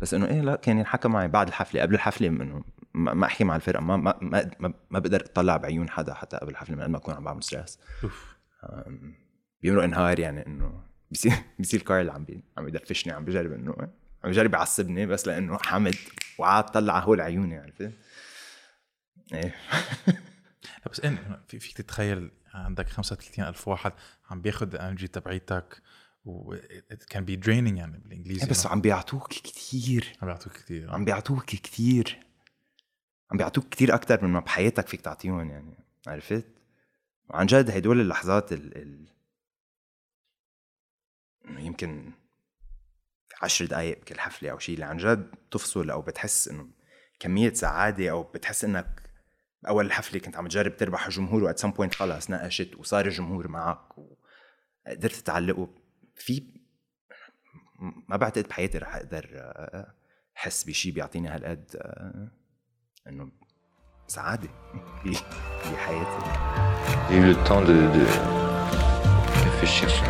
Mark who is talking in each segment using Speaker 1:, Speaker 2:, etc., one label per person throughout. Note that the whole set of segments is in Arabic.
Speaker 1: بس إنه إيه لا كان ينحكى معي بعد الحفلة قبل الحفلة إنه ما أحكي مع الفرقة ما ما ما, ما, بقدر أطلع بعيون حدا حتى قبل الحفلة من قد ما أكون عم بعمل
Speaker 2: stress
Speaker 1: بيمرق نهار يعني إنه بصير بصير كارل عم بي عم يدفشني عم بجرب إنه عم بجرب يعصبني بس لإنه حمد وعاد طلع هول عيوني عرفت؟ إيه.
Speaker 2: بس إن في فيك تتخيل عندك 35 ألف واحد عم بياخد ال energy تبعيتك can be draining يعني بالإنجليزي
Speaker 1: بس عم بيعطوك كتير.
Speaker 2: عم بيعطوك كثير
Speaker 1: عم بيعطوك كتير. عم بيعطوك كتير أكثر من ما بحياتك فيك تعطيهم يعني عرفت؟ وعن جد هدول اللحظات ال, ال... يمكن عشر دقايق بكل حفلة أو شيء اللي عن جد تفصل أو بتحس إنه كمية سعادة أو بتحس إنك بأول الحفلة كنت عم تجرب تربح الجمهور و at some point خلص نقشت وصار الجمهور معك وقدرت تعلقه في ما بعتقد بحياتي رح أقدر آه، أحس بشيء بيعطيني هالقد آه، إنه سعادة ب- بحياتي.
Speaker 3: J'ai eu le temps de, de réfléchir sur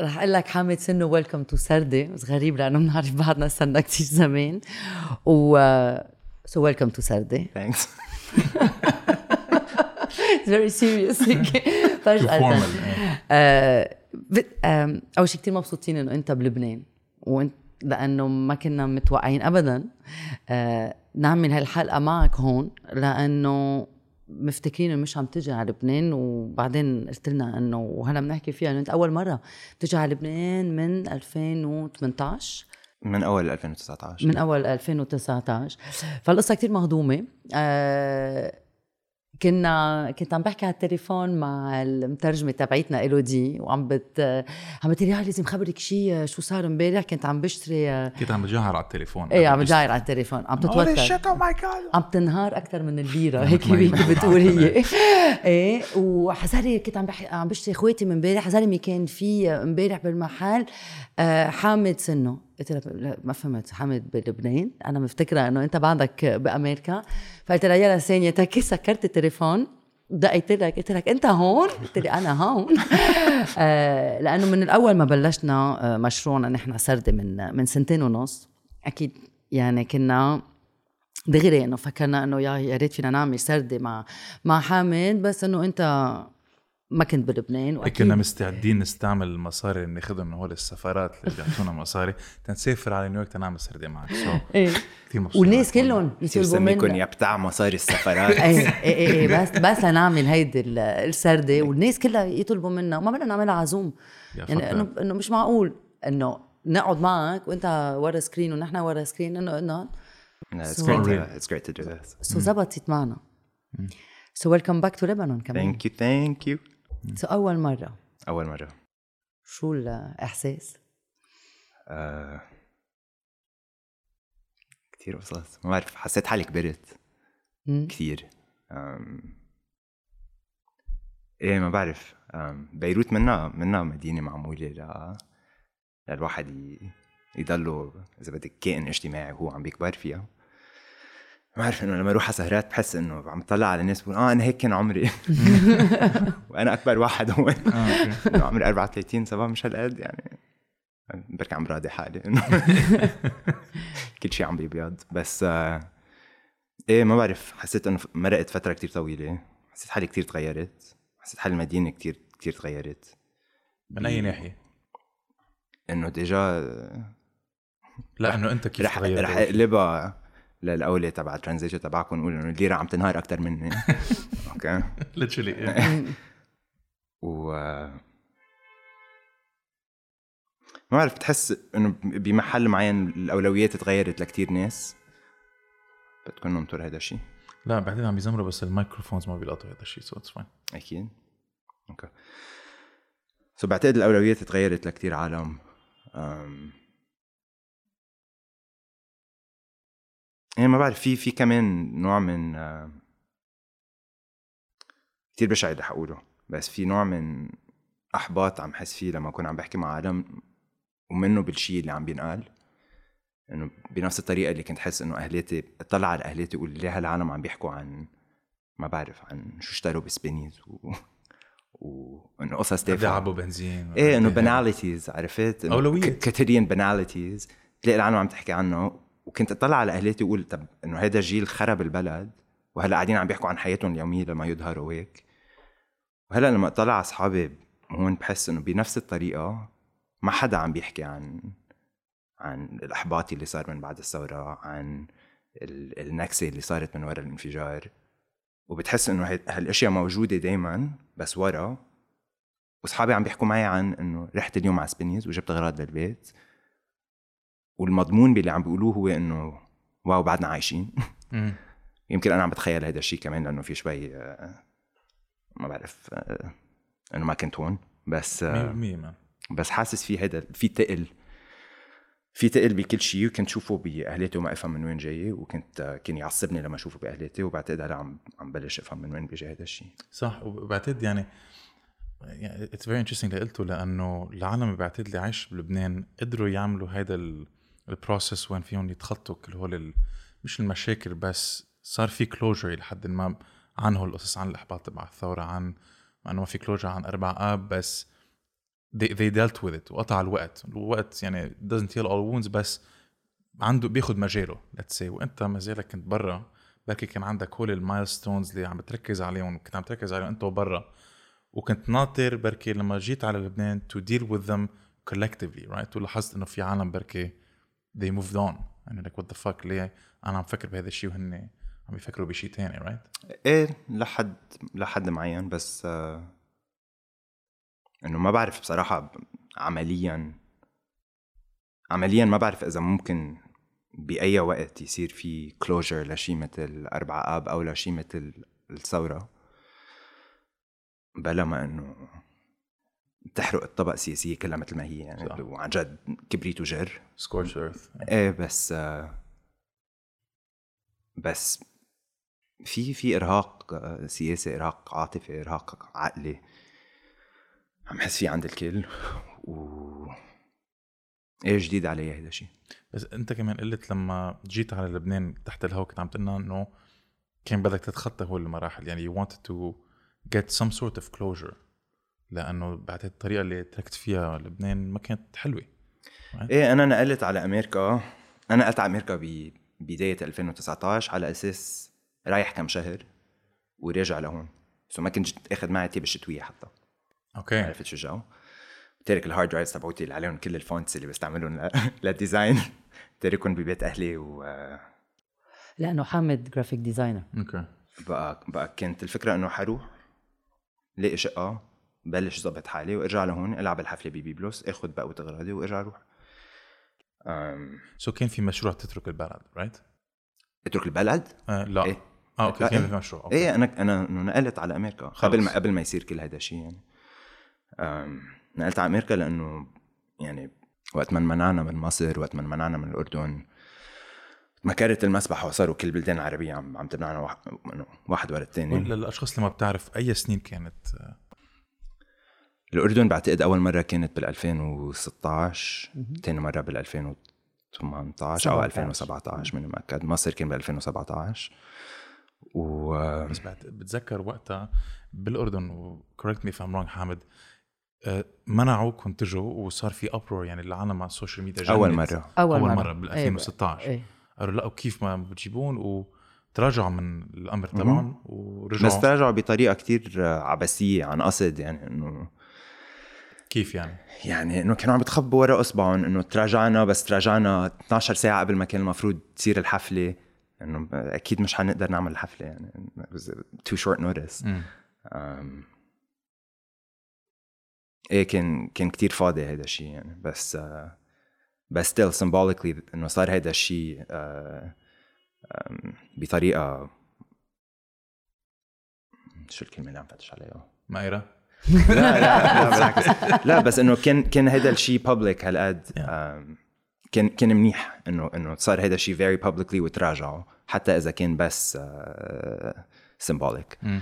Speaker 4: رح أقول لك حامد سنه welcome to سردة. بس غريب لأنه بنعرف بعضنا صرنا كثير زمان. و so welcome to سردة.
Speaker 1: Thanks.
Speaker 4: Very serious هيك فجأة أول شيء كثير مبسوطين إنه أنت بلبنان. وانت لأنه ما كنا متوقعين ابدا. آه، نعمل هالحلقة معك هون لأنه مفتكرين إنه مش عم تجي على لبنان وبعدين قلت لنا إنه وهلا بنحكي فيها إنه أنت أول مرة بتجي على لبنان من 2018
Speaker 1: من أول 2019
Speaker 4: من أول 2019 فالقصة كتير مهضومة. آه كنا كنت عم بحكي على التليفون مع المترجمة تبعيتنا الودي وعم بت عم بتقول لي لازم خبرك شيء شو صار امبارح؟ كنت عم بشتري
Speaker 2: كنت عم بجهر على التليفون.
Speaker 4: إيه عم بجاير على التليفون. عم تتوتر.
Speaker 2: جاد
Speaker 4: عم تنهار أكثر من البيرة هيك بتقول هي. إيه وحزاري كنت عم بحكي عم بشتري إخواتي من امبارح حزاري كان في امبارح بالمحل آه، حامد سنه. قلت لها ما فهمت. حامد بلبنان. أنا مفتكرة إنه أنت بعدك بأمريكا. فقلت لها يلا ثانية تكي سكرت التليفون؟ دقيت لك قلت لك أنت هون؟ قلت لي أنا هون. آه، لأنه من الأول ما بلشنا آه، مشروعنا نحن سردة من من سنتين ونص. أكيد يعني كنا دغري إنه فكرنا إنه يا يا ريت فينا نعمل سردة مع مع حامد. بس إنه أنت ما كنت بلبنان وأكيد
Speaker 2: كنا مستعدين نستعمل المصاري اللي ناخذهم من هول السفارات اللي بيعطونا مصاري. تنسافر على نيويورك تنعمل سردة معك. سو إيه.
Speaker 4: والناس. كلهم
Speaker 1: سميكم
Speaker 4: منا.
Speaker 1: يا بتاع مصاري السفرات
Speaker 4: إيه إيه إيه إيه بس بس لنعمل هيدي ال- السردة والناس كلها يطلبوا منا. وما بدنا نعملها عزوم يعني. إنه إنه مش معقول إنه نقعد معك وإنت ورا screen ونحن ورا screen إنه
Speaker 1: إنه. It's great to do this.
Speaker 4: سو زبطت معنا so welcome back to لبنان كمان.
Speaker 1: Thank you, thank you.
Speaker 4: so أول مرة.
Speaker 1: أول مرة.
Speaker 4: شو الإحساس؟
Speaker 1: آه... كتير قصص ما بعرف حسيت حالي كبرت. كثير أم... إيه ما بعرف. أم... بيروت منا منا مدينة معمولة ل... للواحد ي... يضله إذا بدك كائن اجتماعي وهو عم بيكبر فيها. ما بعرف إنه لما أروح على سهرات بحس إنه عم طلع على الناس بقول آه أنا هيك كان عمري. وأنا أكبر واحد هون. إنه عمري 34 سبعة مش هالقد يعني. بركي عم راضي حالي إنه كل شيء عم بيبيض. بس آه إيه ما بعرف حسيت إنه مرقت فترة كتير طويلة. حسيت حالي كتير تغيرت. حسيت حالي المدينة كتير كتير تغيرت.
Speaker 2: من أي ناحية؟
Speaker 1: إنه déjà
Speaker 2: لا إنه أنت كيف
Speaker 1: رح
Speaker 2: تغيرت؟
Speaker 1: رح؟ أقلبها. للأولى تبع ال transition تبعكم نقول إنه الليره عم تنهار أكثر مني
Speaker 2: أوكي؟ إيه.
Speaker 1: و ما بعرف بتحس إنه بمحل معين الأولويات تغيرت لكتير ناس؟ بدكم ننطر هذا الشيء
Speaker 2: لا بعدين عم يزمروا بس ال microphones ما بيلقطوا هذا الشيء so it's fine
Speaker 1: أكيد. okay. so بعتقد الأولويات تغيرت لكتير عالم. أم... يعني ما بعرف في في كمان نوع من آه، كتير بشع اللي حقوله بس في نوع من أحباط عم حس فيه لما أكون عم بحكي مع عالم ومنه بالشيء اللي عم بينقال. إنه بنفس الطريقة اللي كنت حس إنه أهلاتي اطلع على أهلاتي أقول ليه هالعالم عم بيحكوا عن ما بعرف عن شو اشتروا ب Spinneys و وانه قصص تافهة.
Speaker 2: يعبوا بنزين.
Speaker 1: إيه
Speaker 2: إنه
Speaker 1: banalities عرفت؟ إنه
Speaker 2: أولويات.
Speaker 1: ك- quotidian banalities. تلاقي العالم عم تحكي عنه وكنت أطلع على اهليتي واقول طب إنه هذا جيل خرب البلد وهلأ قاعدين عم بيحكوا عن حياتهم اليومية لما يظهروا هيك. وهلأ لما أطلع على أصحابي هون بحس إنه بنفس الطريقة ما حدا عم بيحكي عن عن الإحباط اللي صار من بعد الثورة عن ال- النكسة اللي صارت من وراء الانفجار. وبتحس إنه هالأشياء موجودة دائما بس ورا. وأصحابي عم بيحكوا معي عن إنه رحت اليوم على Spinneys وجبت اغراض للبيت. والمضمون باللي عم بيقولوه هو إنه wow بعدنا عايشين. يمكن أنا عم بتخيل هذا الشيء كمان لأنه في شوي آه، ما بعرف آه، إنه ما كنت هون. بس
Speaker 2: 100%
Speaker 1: آه، بس حاسس في هيدا في تقل في تقل بكل شيء وكنت شوفه بأهليتي وما أفهم من وين جاي وكنت كان يعصبني لما أشوفه بأهليتي وبعتقد هلا عم عم بلش أفهم من وين بيجي هذا الشيء
Speaker 2: صح وبعتقد يعني it's very interesting اللي قلته لأنه العالم اللي بعتقد اللي عايش بلبنان قدروا يعملوا هيدا ال process وين فيهم يتخطوا كل هول مش المشاكل بس صار في closure لحد ما عن هول القصص عن الإحباط تبع الثورة عن إنه ما في closure عن أربع آب بس they, they dealt with it وقطع الوقت. الوقت يعني doesn't heal all wounds بس عنده بياخد مجاله let's say. وأنت ما زالك كنت برا بركي كان عندك هول المايلستونز اللي عم بتركز عليهم كنت عم تركز عليهم انت وبرا وكنت ناطر بركي لما جيت على لبنان to deal with them collectively right ولاحظت إنه في عالم بركي they moved on. يعني like what the fuck ليه؟ أنا عم فكر بهذا الشيء وهن عم يفكروا بشيء تاني right?
Speaker 1: إيه لحد لحد معين بس آه إنه ما بعرف بصراحة ب- عمليا عمليا ما بعرف إذا ممكن بأي وقت يصير في كلوجر لشي مثل أربع آب أو لشي مثل الثورة بلا ما إنه تحرق الطبقة السياسية كلها مثل ما هي يعني
Speaker 2: صح.
Speaker 1: وعن جد كبريت وجر
Speaker 2: scorched earth.
Speaker 1: إيه بس بس في في إرهاق سياسي إرهاق عاطفي إرهاق عقلي. عم حس فيه عند الكل. و إيه جديد علي هذا الشيء
Speaker 2: بس أنت كمان قلت لما جيت على لبنان تحت الهواء كنت عم تقلنا إنه كان بدك تتخطى هول المراحل. يعني you wanted to get some sort of closure. لأنه بعتقد الطريقة اللي تركت فيها لبنان ما كانت حلوة.
Speaker 1: إيه أنا نقلت على أمريكا. أنا نقلت على أمريكا ببدايه 2019 على أساس رايح كم شهر وراجع لهون. so ما كنت آخذ معي تياب الشتويه حتى.
Speaker 2: okay.
Speaker 1: عرفت شو الجو تارك ال hard drives تبعوتي اللي عليهم كل ال fonts اللي بستعملهم لل design تاركهم ببيت أهلي وبقى
Speaker 4: لأنه حامد graphic designer
Speaker 2: okay.
Speaker 1: بقى كانت الفكرة إنه حروح لاقي شقة بلش ظبط حالي وارجع لهون إلعب الحفلة ببيبلوس آخذ بقية أغراضي وارجع أروح
Speaker 2: so كان في مشروع تترك البلد right؟
Speaker 1: اترك البلد
Speaker 2: آه لا
Speaker 1: إيه.
Speaker 2: آه
Speaker 1: okay
Speaker 2: كان
Speaker 1: إيه.
Speaker 2: في مشروع
Speaker 1: okay. إيه أنا أنا نقلت على أمريكا
Speaker 2: خلص.
Speaker 1: قبل ما قبل ما يصير كل هذا الشيء يعني أم، نقلت على أمريكا لأنه يعني وقت ما انمنعنا من مصر وقت ما انمنعنا من الأردن وكرت المسبحة وصاروا كل البلدان العربية عم عم تمنعنا واحد, ورا الثاني
Speaker 2: للأشخاص اللي ما بتعرف أي سنين كانت آه،
Speaker 1: الأردن بعتقد أول مرة كانت بال 2016 ثاني مرة بال 2018 أو
Speaker 4: 17.
Speaker 1: 2017 من مؤكد مصر كان بال 2017 و
Speaker 2: بس بعت- بتذكر وقتها بالأردن و correct me if I'm wrong حامد آه، منعوكم تجوا وصار في uproar يعني العالم على ال social media جنت.
Speaker 1: أول مرة.
Speaker 4: أول,
Speaker 2: أول
Speaker 4: مرة,
Speaker 2: مرة بال 2016
Speaker 4: إيه.
Speaker 2: قالوا لأ وكيف ما بتجيبون؟ وتراجعوا من الأمر تبعهم ورجعوا.
Speaker 1: بس تراجعوا بطريقة كتير عبثية عن قصد يعني إنه
Speaker 2: كيف يعني؟
Speaker 1: يعني إنه كانوا عم بتخبوا ورا أصبعهم إنه تراجعنا بس تراجعنا 12 ساعة قبل ما كان المفروض تصير الحفلة. انه أكيد مش حنقدر نعمل الحفلة يعني. Notice.
Speaker 2: مم.
Speaker 1: أم، إيه كان كان كتير فاضي هذا الشيء يعني. بس آه، بس still symbolically إنه صار هذا الشيء آه، أم، بطريقه شو الكلمة اللي عم فتش عليها؟
Speaker 2: مايرة
Speaker 1: لا لا لا بالعكس. لا بس إنه كان كان هذا الشيء public هالقد كان كان منيح انه إنه صار هذا الشيء very publicly وتراجعوا حتى إذا كان بس symbolic
Speaker 2: مم.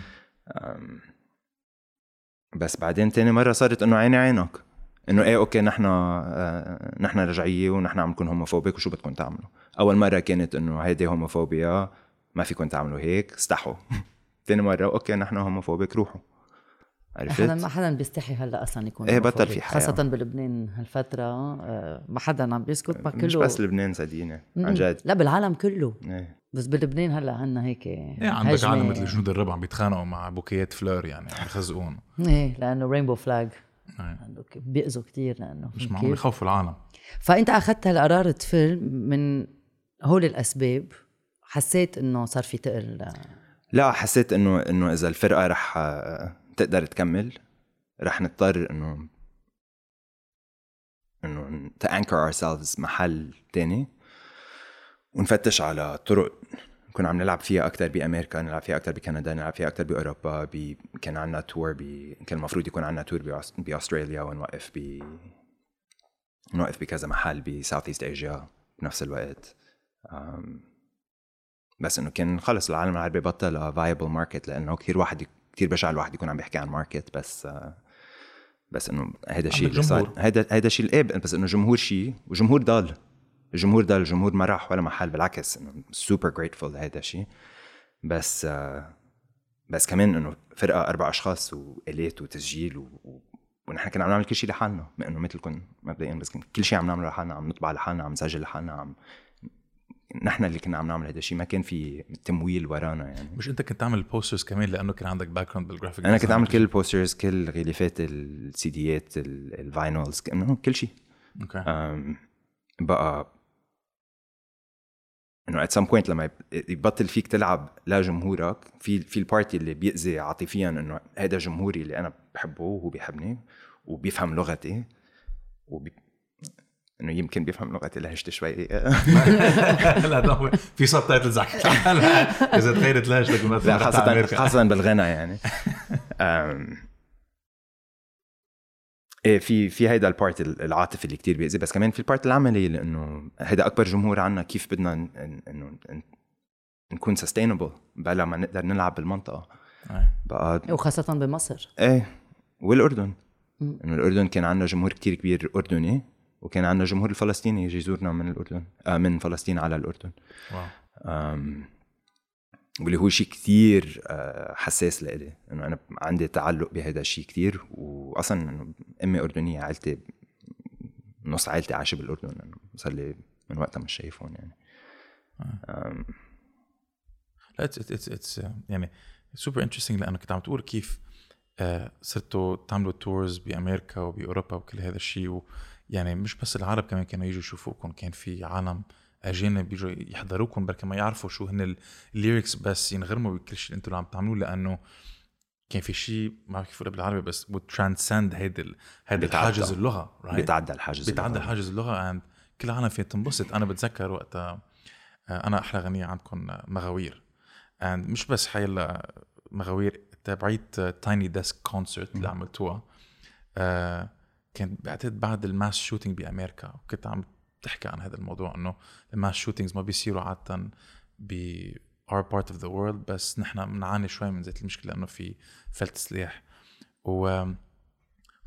Speaker 1: بس بعدين تاني مرة صارت إنه عيني عينك. إنه إيه okay نحن آه، نحن رجعية ونحن عم نكون homophobic وشو بدكم تعملوا؟ أول مرة كانت إنه هيدي homophobia ما فيكم تعملوا هيك استحوا. تاني مرة okay نحن homophobic روحوا. عرفت؟
Speaker 4: ما حدا بيستحي هلأ أصلا يكون
Speaker 1: إيه، بطل. في حياة.
Speaker 4: خاصة بلبنان هالفترة آه، ما حدا عم بيسكت ما كله
Speaker 1: مش بس لبنان صدقيني عن. جد
Speaker 4: لا بالعالم كله
Speaker 1: إيه.
Speaker 4: بس بلبنان هلأ عنا هيك
Speaker 2: إيه عندك عالم مثل جنود الرب عم بيتخانقوا مع بوكيات fleurs يعني عم يخزقون
Speaker 4: إيه لأنه رينبو فلاج
Speaker 2: إيه.
Speaker 4: بيأذوا كثير لأنه
Speaker 2: مش. معقول يخوفوا العالم
Speaker 4: فأنت أخذت هالقرار تفل من هول الأسباب حسيت إنه صار في تقل
Speaker 1: لا حسيت انه إنه إذا الفرقة رح آه، تقدر تكمل رح نضطر إنه إنه anchor ourselves محل تاني ونفتش على طرق نكون عم نلعب فيها أكثر بأمريكا نلعب فيها أكثر بكندا نلعب فيها أكثر بأوروبا بي كان عندنا تور ب كان المفروض يكون عندنا tour بأستراليا ونوقف ب نوقف بكذا محل ب South East Asia بنفس الوقت. بس إنه كان خلص العالم العربي بطل viable market لأنه كثير واحد كثير بشع الواحد يكون عم بيحكي عن market بس بس إنه هيدا الشيء اللي صار. هيدا هيدا الشيء إيه بس إنه جمهور شيء وجمهور ضل الجمهور ضل الجمهور ما راح ولا محل بالعكس إنه super grateful لهيدا الشيء بس بس كمان إنه فرقة أربع أشخاص وآلات وتسجيل و... ونحن كنا عم نعمل كل شيء لحالنا إنه مثلكم مبدئيا بس كل شيء عم نعمله لحالنا عم نطبع لحالنا عم نسجل لحالنا عم نحن اللي كنا عم نعمل هذا الشيء ما كان في تمويل ورانا يعني.
Speaker 2: مش انت كنت تعمل ال posters كمان لأنه كان عندك background بال graphic
Speaker 1: أنا كنت اعمل كل ال posters كل غلافات السيديات ال- ال vinyls كل شيء.
Speaker 2: okay.
Speaker 1: أم، بقى إنه at some point لما يب- يبطل فيك تلعب لجمهورك في في ال part اللي بيأذي عاطفيا إنه هذا جمهوري اللي أنا بحبه وهو بيحبني وبيفهم لغتي وبي... إنه يمكن بيفهم لغتي لهجتي شوي.
Speaker 2: لا هو في subtitles إذا تغيرت لهجتك مثلا
Speaker 1: خاصة. خاصة بالغنى يعني. إيه في في هيدا ال part العاطفي اللي كتير بيأذي بس كمان في ال part العملي لأنه هيدا أكبر جمهور عنا كيف بدنا إنه نكون سستينبل بلا ما نقدر نلعب بالمنطقة.
Speaker 2: إيه.
Speaker 1: بقى
Speaker 4: وخاصة بمصر.
Speaker 1: إيه
Speaker 4: والأردن.
Speaker 1: إنه الأردن كان عندنا جمهور كتير كبير أردني. وكان عندنا جمهور الفلسطيني يجي يزورنا من الأردن آه من فلسطين على الأردن.
Speaker 2: واو.
Speaker 1: واللي هو شيء كتير آه، حساس لإلي إنه أنا عندي تعلق بهذا الشيء كتير. واصلا أمي أردنية عائلتي نص عائلتي عايشة بالأردن صار لي من وقتها مش شايفهم يعني. أم،
Speaker 2: لا it's it's it's يعني super interesting لأنه كنت عم تقول كيف آه، صرتوا تعملوا tours بأمريكا وبأوروبا وكل هذا الشيء يعني مش بس العرب كمان كانوا يجوا يشوفوكم كان في عالم أجانب بيجوا يحضروكم بركي ما يعرفوا شو هن ال lyrics بس ينغرموا بكل شيء اللي أنتم عم تعملوه لأنه كان في شيء ما بعرف كيف بالعربي بس و transcend هيدا
Speaker 1: بيتعدى.
Speaker 2: الحاجز اللغة right?
Speaker 1: بيتعدى الحاجز
Speaker 2: بيتعدى
Speaker 1: اللغوي.
Speaker 2: حاجز اللغة and كل العالم فيها تنبسط أنا بتذكر وقتها آه، أنا أحلى غنيه عندكم آه، مغاوير and مش بس حيلا مغاوير تبعيت Tiny Desk Concert اللي عملتوها آه، كان بعتقد بعد ال mass shooting بأمريكا وكنت عم تحكي عن هذا الموضوع إنه ال mass shootings ما بيصيروا عاده ب our part of the world بس نحن بنعاني شوي من ذات المشكلة إنه في فلت سلاح. و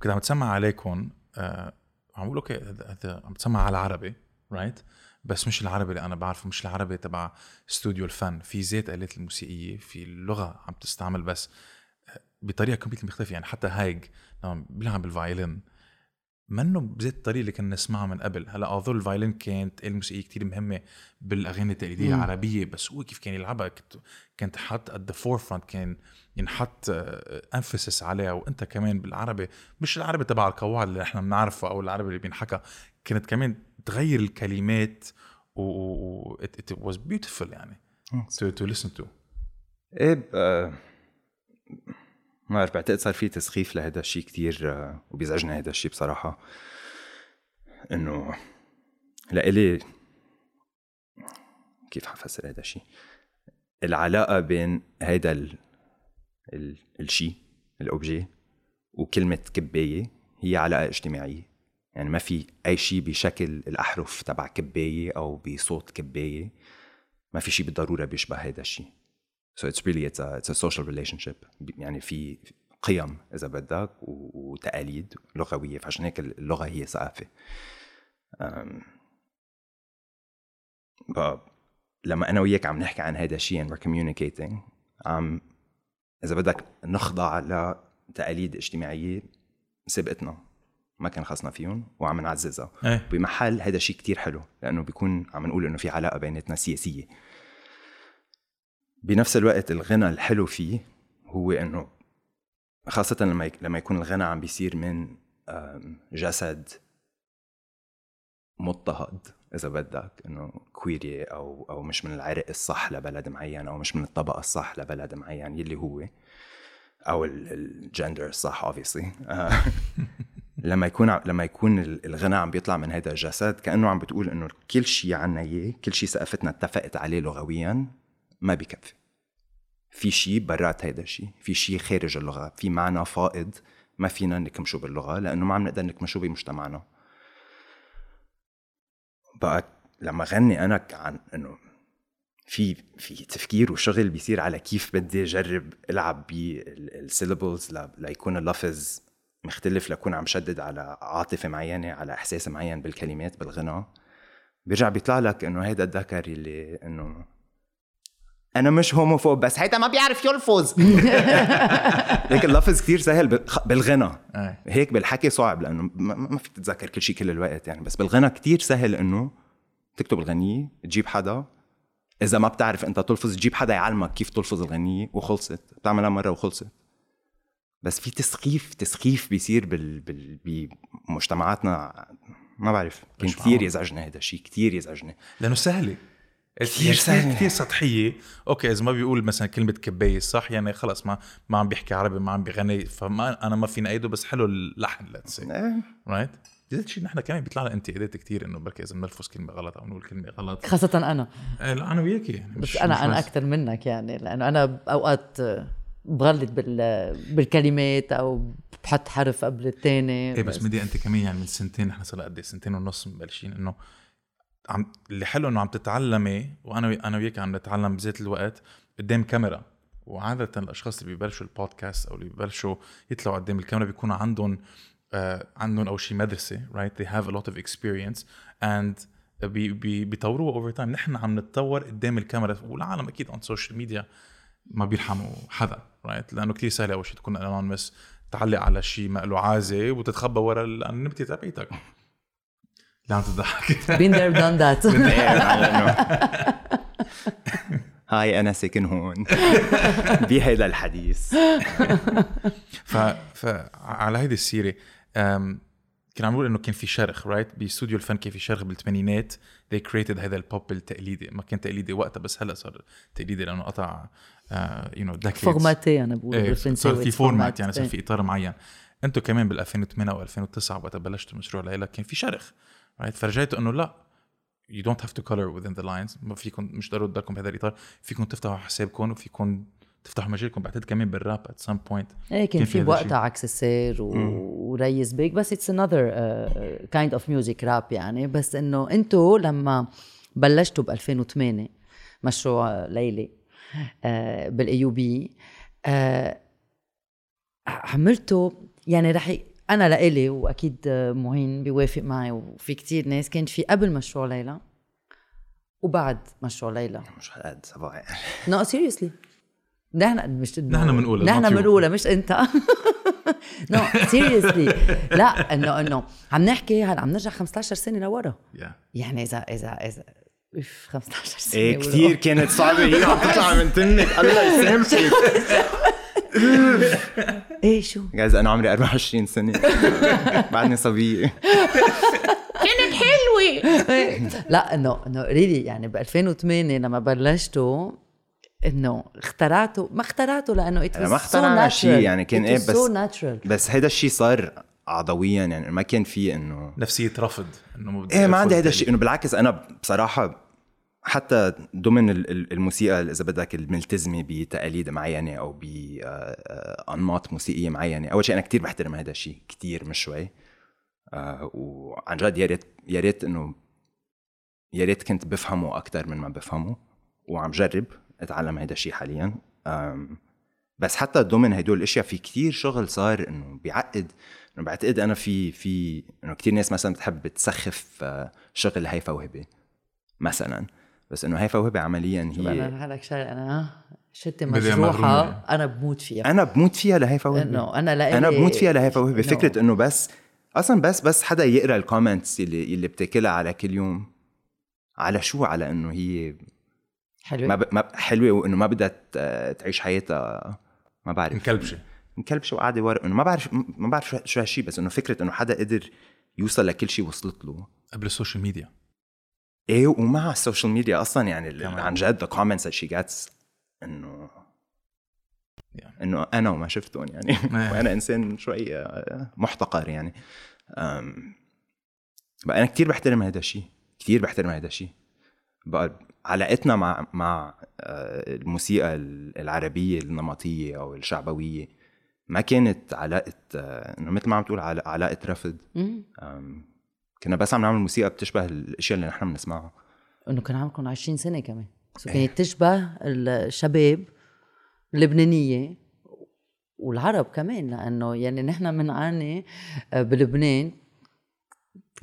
Speaker 2: كنت عم تسمع عليكم آه عم بقول okay هذا عم تسمع على العربي right بس مش العربي اللي أنا بعرفه مش العربي تبع استوديو الفن. في ذات آلات الموسيقية في اللغة عم تستعمل بس بطريقة complete مختلفة. يعني حتى هايج لما بيلعب ال violin منه بذات الطريقة اللي كنا نسمعها من قبل. هلا اظن ال violin كانت آلة موسيقية كتير مهمة بالأغاني التقليدية
Speaker 4: مم.
Speaker 2: العربية بس هو كيف كان يلعبها؟ كنت كانت حط at the forefront كان ينحط انفسس عليها. وإنت كمان بالعربي مش العربي تبع القواعد اللي إحنا بنعرفه أو العربي اللي بينحكى كانت كمان تغير الكلمات و, و... و... it, it was beautiful يعني to, to listen to.
Speaker 1: إيه آه، ما بعرف بعتقد صار في تسخيف لهذا الشيء كتير آه، وبيزعجني هذا الشيء بصراحة. إنه لإلي كيف حفسر هذا الشيء؟ العلاقة بين هيدا ال... ال... الشيء الأوبجي وكلمة كباية هي علاقة اجتماعية. يعني ما في أي شيء بشكل الأحرف تبع كباية أو بصوت كباية ما في شيء بالضرورة بيشبه هذا الشيء. So it's really it's a, it's a social relationship. يعني في قيم إذا بدك وتقاليد لغوية. فعشان هيك اللغة هي ب- لما أنا وياك عم نحكي عن هذا الشيء and we're communicating عم إذا بدك نخضع لتقاليد اجتماعية سبقتنا. ما كان خاصنا فيهم وعم نعززها.
Speaker 2: إيه.
Speaker 1: بمحل هذا شيء كتير حلو لأنه بيكون عم نقول إنه في علاقة بيناتنا سياسية. بنفس الوقت الغنى الحلو فيه هو إنه خاصة لما لما يكون الغنى عم بيصير من جسد مضطهد إذا بدك إنه كويري أو أو مش من العرق الصح لبلد معين أو مش من الطبقة الصح لبلد معين يلي هو أو الجندر الصح obviously. آه، لما يكون لما يكون ال- الغنى عم بيطلع من هذا الجسد كأنه عم بتقول إنه كل شيء عنا إياه كل شيء ثقافتنا اتفقت عليه لغويا ما بكفي في شيء برات هيدا الشيء في شيء خارج اللغة في معنى فائض ما فينا نكمشه باللغة لأنه ما عم نقدر نكمشه بمجتمعنا. بقى لما غني أنا عن إنه في في تفكير وشغل بيصير على كيف بدي أجرب ألعب بال syllables ليكون اللفظ مختلف لكون عم شدد على عاطفة معينة على إحساس معين بالكلمات بالغنى بيرجع بيطلع لك إنه هيدا الذكر اللي إنه أنا مش homophobe بس هيدا ما بيعرف يلفظ. ليك اللفظ كتير سهل بال- بالغنى.
Speaker 2: إيه
Speaker 1: هيك بالحكي صعب لأنه ما, فيك تتذكر كل شيء كل الوقت يعني. بس بالغنى كتير سهل إنه تكتب الغنية تجيب حدا. إذا ما بتعرف أنت تلفظ تجيب حدا يعلمك كيف تلفظ الغنية وخلصت. بتعملها مرة وخلصت. بس في تسخيف تسخيف بيصير بال, بال... بمجتمعاتنا. ما بعرف كان كثير. يزعجني هذا الشيء كثير يزعجني.
Speaker 2: لأنه سهله
Speaker 1: سهلة.
Speaker 2: كثير سطحية. okay إذا ما بيقول مثلا كلمة كباية صح؟ يعني خلص ما ما عم بيحكي عربي ما عم بيغني فما أنا ما فيني أيده بس حلو اللحن let's see
Speaker 1: إيه.
Speaker 2: right هذا الشيء نحن كمان بيطلع لنا انتقادات كثير إنه بركي إذا بنلفظ كلمة غلط أو نقول كلمة غلط.
Speaker 4: خاصة أنا.
Speaker 2: إيه، لا أنا وياكي. يعني
Speaker 4: بس
Speaker 2: مش
Speaker 4: أنا
Speaker 2: بس.
Speaker 4: أكثر منك يعني لأنه أنا بأوقات بغلط بال بالكلمات أو بحط حرف قبل الثاني
Speaker 2: إيه بس مدي أنت كمان يعني من سنتين نحن صار قد إيه؟ سنتين ونص مبلشين إنه عم اللي حلو إنه عم تتعلمي وأنا أنا وياك عم نتعلم بذات الوقت قدام كاميرا. وعادة الأشخاص اللي بيبلشوا البودكاست أو اللي بيبلشوا يطلعوا قدام الكاميرا بيكونوا عندهم آه عندهم أول شيء مدرسة right? They have a lot of experience and بي بي بيطوروها over time نحن عم نتطور قدام الكاميرا والعالم أكيد on social media ما بيرحموا حدا right لأنه كثير سهل أول شيء تكون anonymous تعلق على شيء ما له عازه وتتخبى ورا النبته تبعيتك. اللي عم تضحك
Speaker 4: been there done that.
Speaker 1: إيه، على إنه هاي أنا ساكن هون. بهيدا الحديث.
Speaker 2: ف فعلى هيدي السيرة أم، كنا عم نقول إنه كان في شرخ right باستوديو الفن كان في شرخ بالثمانينات. They created هذا البوب التقليدي ما كان تقليدي وقتها بس هلأ صار تقليدي لأنه قطع you know decades.
Speaker 4: formaté أنا بقول
Speaker 2: إيه
Speaker 4: بالفرنساوي
Speaker 2: صار في format
Speaker 4: format.
Speaker 2: يعني صار
Speaker 4: إيه.
Speaker 2: في إطار معين. أنتم كمان بال 2008 و 2009 وقت بلشتوا مشروع ليلى كان في شرخ. right فرجيتوا انه لا. You don't have to color within the lines. ما فيكم مش ضروري تضلكم بهذا الإطار. فيكم تفتحوا حسابكم وفيكم تفتحوا مجالكم بعتقد كمان بال rap at some point.
Speaker 4: إيه كان في
Speaker 2: الشيء.
Speaker 4: عكس السير و... و respect بس it's another kind of music rap يعني. بس إنه أنتوا لما بلشتوا ب 2008 مشروع ليلى آه بال AUB آه عملتوا يعني رح ي... أنا لإلي وأكيد معين بيوافق معي وفي كتير ناس. كان في قبل مشروع ليلى وبعد مشروع ليلى.
Speaker 1: مش هالقد صباح.
Speaker 4: no seriously نحن مش
Speaker 2: نحن بنقولها،
Speaker 4: نحن. بنقولها مش أنت. no seriously لا إنه إنه عم نحكي هلا عم نرجع 15 سنة لورا. يعني إذا إذا إذا if 15
Speaker 1: سنة
Speaker 4: إيه.
Speaker 1: كثير كانت صعبة. هي عم تطلع من تنك. الله يسامحك.
Speaker 4: إيه شو؟
Speaker 1: جايز أنا عمري 24 سنة. بعدني صبية.
Speaker 4: لا إنه إنه ريلي يعني ب 2008 لما بلشتوا إنه اخترعتوا ما اخترعتوا لأنه ات
Speaker 1: ما اخترعنا شيء، يعني كان إيه، بس-
Speaker 4: ناتشرال
Speaker 1: بس هيدا الشيء صار عضويا يعني ما كان في انه
Speaker 2: نفسية رفض إنه
Speaker 1: إيه ما عندي هيدا الشيء إنه بالعكس أنا بصراحة حتى ضمن ال- ال- الموسيقى إذا بدك الملتزمه بتقاليد معينة أو بانماط موسيقية معينة أول شيء أنا كتير بحترم هذا الشيء كتير مش شوي. آه، وعن جد يا ريت يا ريت إنه يا ريت كنت بفهمه أكثر من ما بفهمه وعم جرب أتعلم هذا الشيء حاليا. بس حتى ضمن هدول الأشياء في كتير شغل صار إنه بيعقد إنه بعتقد أنا في في إنه كتير ناس مثلا بتحب تسخف آه، شغل هيفا وهبه مثلا. بس إنه هيفا وهبه عمليا
Speaker 4: أنا
Speaker 1: هي
Speaker 4: رح لك شغلة أنا شتي
Speaker 2: مغرومة.
Speaker 4: أنا بموت فيها.
Speaker 1: أنا بموت فيها لهيفا وهبي
Speaker 4: إنه أنا لإلي
Speaker 1: أنا بموت فيها لهيفا وهبي
Speaker 4: إنه-
Speaker 1: فكرة إنه بس أصلا بس بس حدا يقرأ ال comments اللي اللي بتاكلها على كل يوم. على شو؟ على إنه هي
Speaker 4: حلوة.
Speaker 1: ما, ب... ما ب... حلوة وإنه ما بدها تعيش حياتها. ما بعرف.
Speaker 2: مكلبشة.
Speaker 1: مكلبشة وقاعدة ورق إنه ما بعرف ما بعرف شو- شو هالشيء بس إنه فكرة إنه حدا قدر يوصل لكل شيء وصلت له.
Speaker 2: قبل ال social
Speaker 1: media. إيه ومع ال social media أصلا
Speaker 2: يعني.
Speaker 1: عن جد the comments that she gets
Speaker 2: إنه.
Speaker 1: إنه أنا وما شفتهم يعني
Speaker 2: إيه.
Speaker 1: وأنا إنسان شوي آه، محتقر يعني بقى أنا كثير بحترم هذا الشيء كثير بحترم هذا الشيء بقى علاقتنا مع مع آه، الموسيقى العربية النمطية أو الشعبوية ما كانت علاقة آه، إنه مثل ما عم تقول علا- علاقة رفض كنا بس عم نعمل موسيقى بتشبه الإشياء اللي نحن بنسمعها.
Speaker 4: إنه كان عمركم 20 سنة كمان. سو
Speaker 1: إيه.
Speaker 4: كانت تشبه الشباب اللبنانية والعرب كمان لأنه يعني نحن بنعاني آه، بلبنان.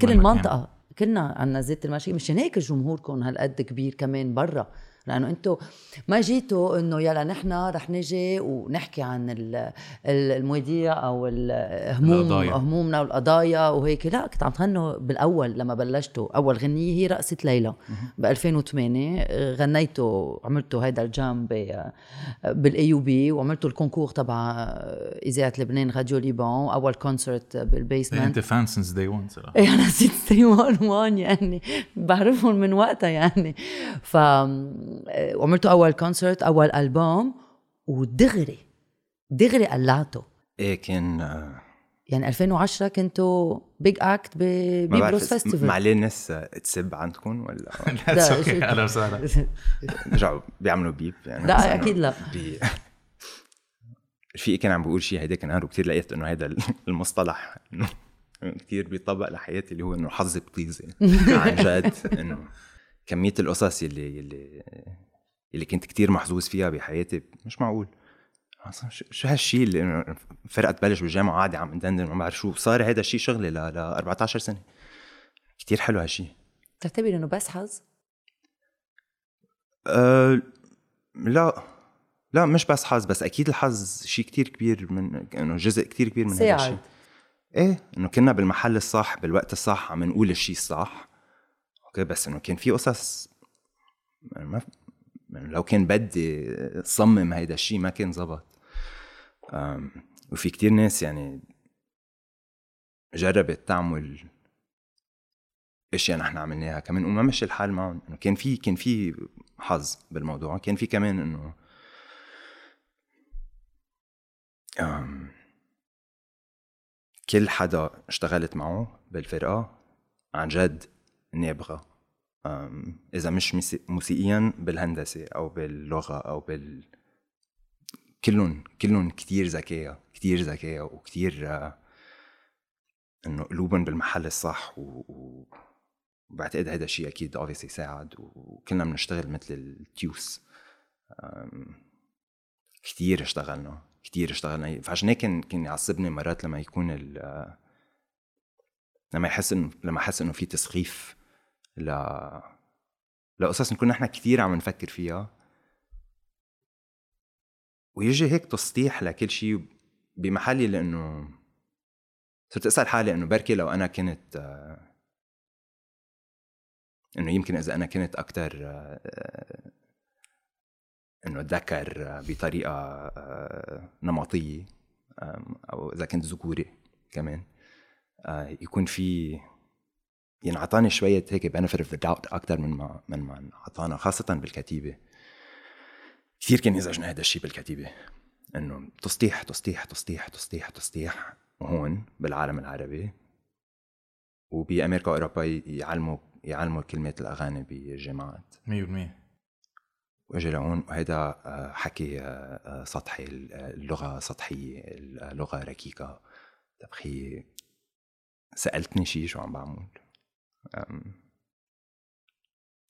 Speaker 4: كل. المنطقة كلنا عنا زيت المشي مشان هيك جمهوركم هالقد كبير كمان برا. لأنه أنتم ما جيتوا إنه يلا نحن رح نجي ونحكي عن ال- ال- المواضيع أو الهموم
Speaker 2: القضايا.
Speaker 4: همومنا والقضايا وهيك. لا كنت عم تغنوا بالأول لما بلشتوا أول غنية هي رقصة ليلى. ب 2008 غنيتوا عملتوا هيدا ال jam بال AUB وعملتوا ال concours تبع إذاعة لبنان Radio Liban. أول concert بال
Speaker 2: basement. أنت fan since day 1 صراحة.
Speaker 4: إيه أنا since day one one يعني بعرفهم من وقتها يعني. ف وعملتوا أول concert أول ألبوم؟ ودغري دغري قلعته.
Speaker 1: إيه كان آه،
Speaker 4: يعني 2010 كنتوا big act
Speaker 1: ما بعرف
Speaker 4: ببيبلوس
Speaker 1: اس-
Speaker 4: festival
Speaker 1: معليه الناس آه، تسب عندكم ولا؟
Speaker 4: لا، أوكي
Speaker 2: أهلا وسهلا
Speaker 1: بيرجعوا بيعملوا beep يعني
Speaker 4: لا أكيد لا.
Speaker 1: بي... رفيقي كان عم بيقول شيء هيداك النهار وكثير لقيت إنه هذا المصطلح إنه كثير بيطبق لحياتي اللي هو إنه حظي بطيزه عن جد إنه كمية القصص اللي اللي اللي كنت كتير محظوظ فيها بحياتي مش معقول. شو- هالشيء اللي فرقة تبلش بالجامعة قاعدة عم ندندن ما بعرف شو صار هذا الشيء شغلي ل ل 14 سنة. كتير حلو هالشيء
Speaker 4: بتعتبر إنه بس حظ؟
Speaker 1: أه لا لا مش بس حظ بس أكيد الحظ شيء كتير كبير من إنه جزء كتير كبير من هذا. الشيء إيه إنه كنا بالمحل الصح بالوقت الصح عم نقول الشيء الصح. أوكي بس انه كان في قصص ما لو كان بدي صمم هيدا الشيء ما كان زبط. وفي كتير ناس يعني جربت تعمل أشياء نحن عملناها كمان وما مشي الحال معهم. إنه كان في كان في حظ بالموضوع. كان في كمان إنه كل حدا اشتغلت معه بالفرقة عن جد نابغة أم، إذا مش موسي- موسيقيا بالهندسة أو باللغة أو بال كلهم كلهم كتير ذكية كتير ذكية وكتير آه، إنه قلوبهم بالمحل الصح و... وبعتقد هذا الشيء أكيد obviously ساعد وكلنا بنشتغل مثل التيوس أم، كتير اشتغلنا كتير اشتغلنا. فعشان هيك كان كان يعصبني مرات لما يكون ال آه، لما يحس انه لما أحس إنه في تسخيف ل لقصص نكون نحن كثير عم نفكر فيها. ويجي هيك تسطيح لكل شيء بمحلي لأنه صرت أسأل حالي إنه بركي لو أنا كنت إنه يمكن إذا أنا كنت أكثر إنه آه، بطريقة نمطية أو إذا كنت ذكوري كمان آه، يكون في ينعطاني شوية هيك benefit of the doubt أكثر من ما من ما انعطانا خاصة بالكتيبة. كثير كان يزعجنا هذا الشيء بالكتيبة إنه تسطيح تسطيح تسطيح تسطيح تسطيح وهون بالعالم العربي وبأمريكا وأوروبا يعلموا يعلموا كلمات الأغاني بالجامعات
Speaker 2: 100%
Speaker 1: واجي لهون وهيدا آه، حكي آه، آه، سطحي اللغة سطحية اللغة ركيكة تبخي سألتني شي شو عم بعمل؟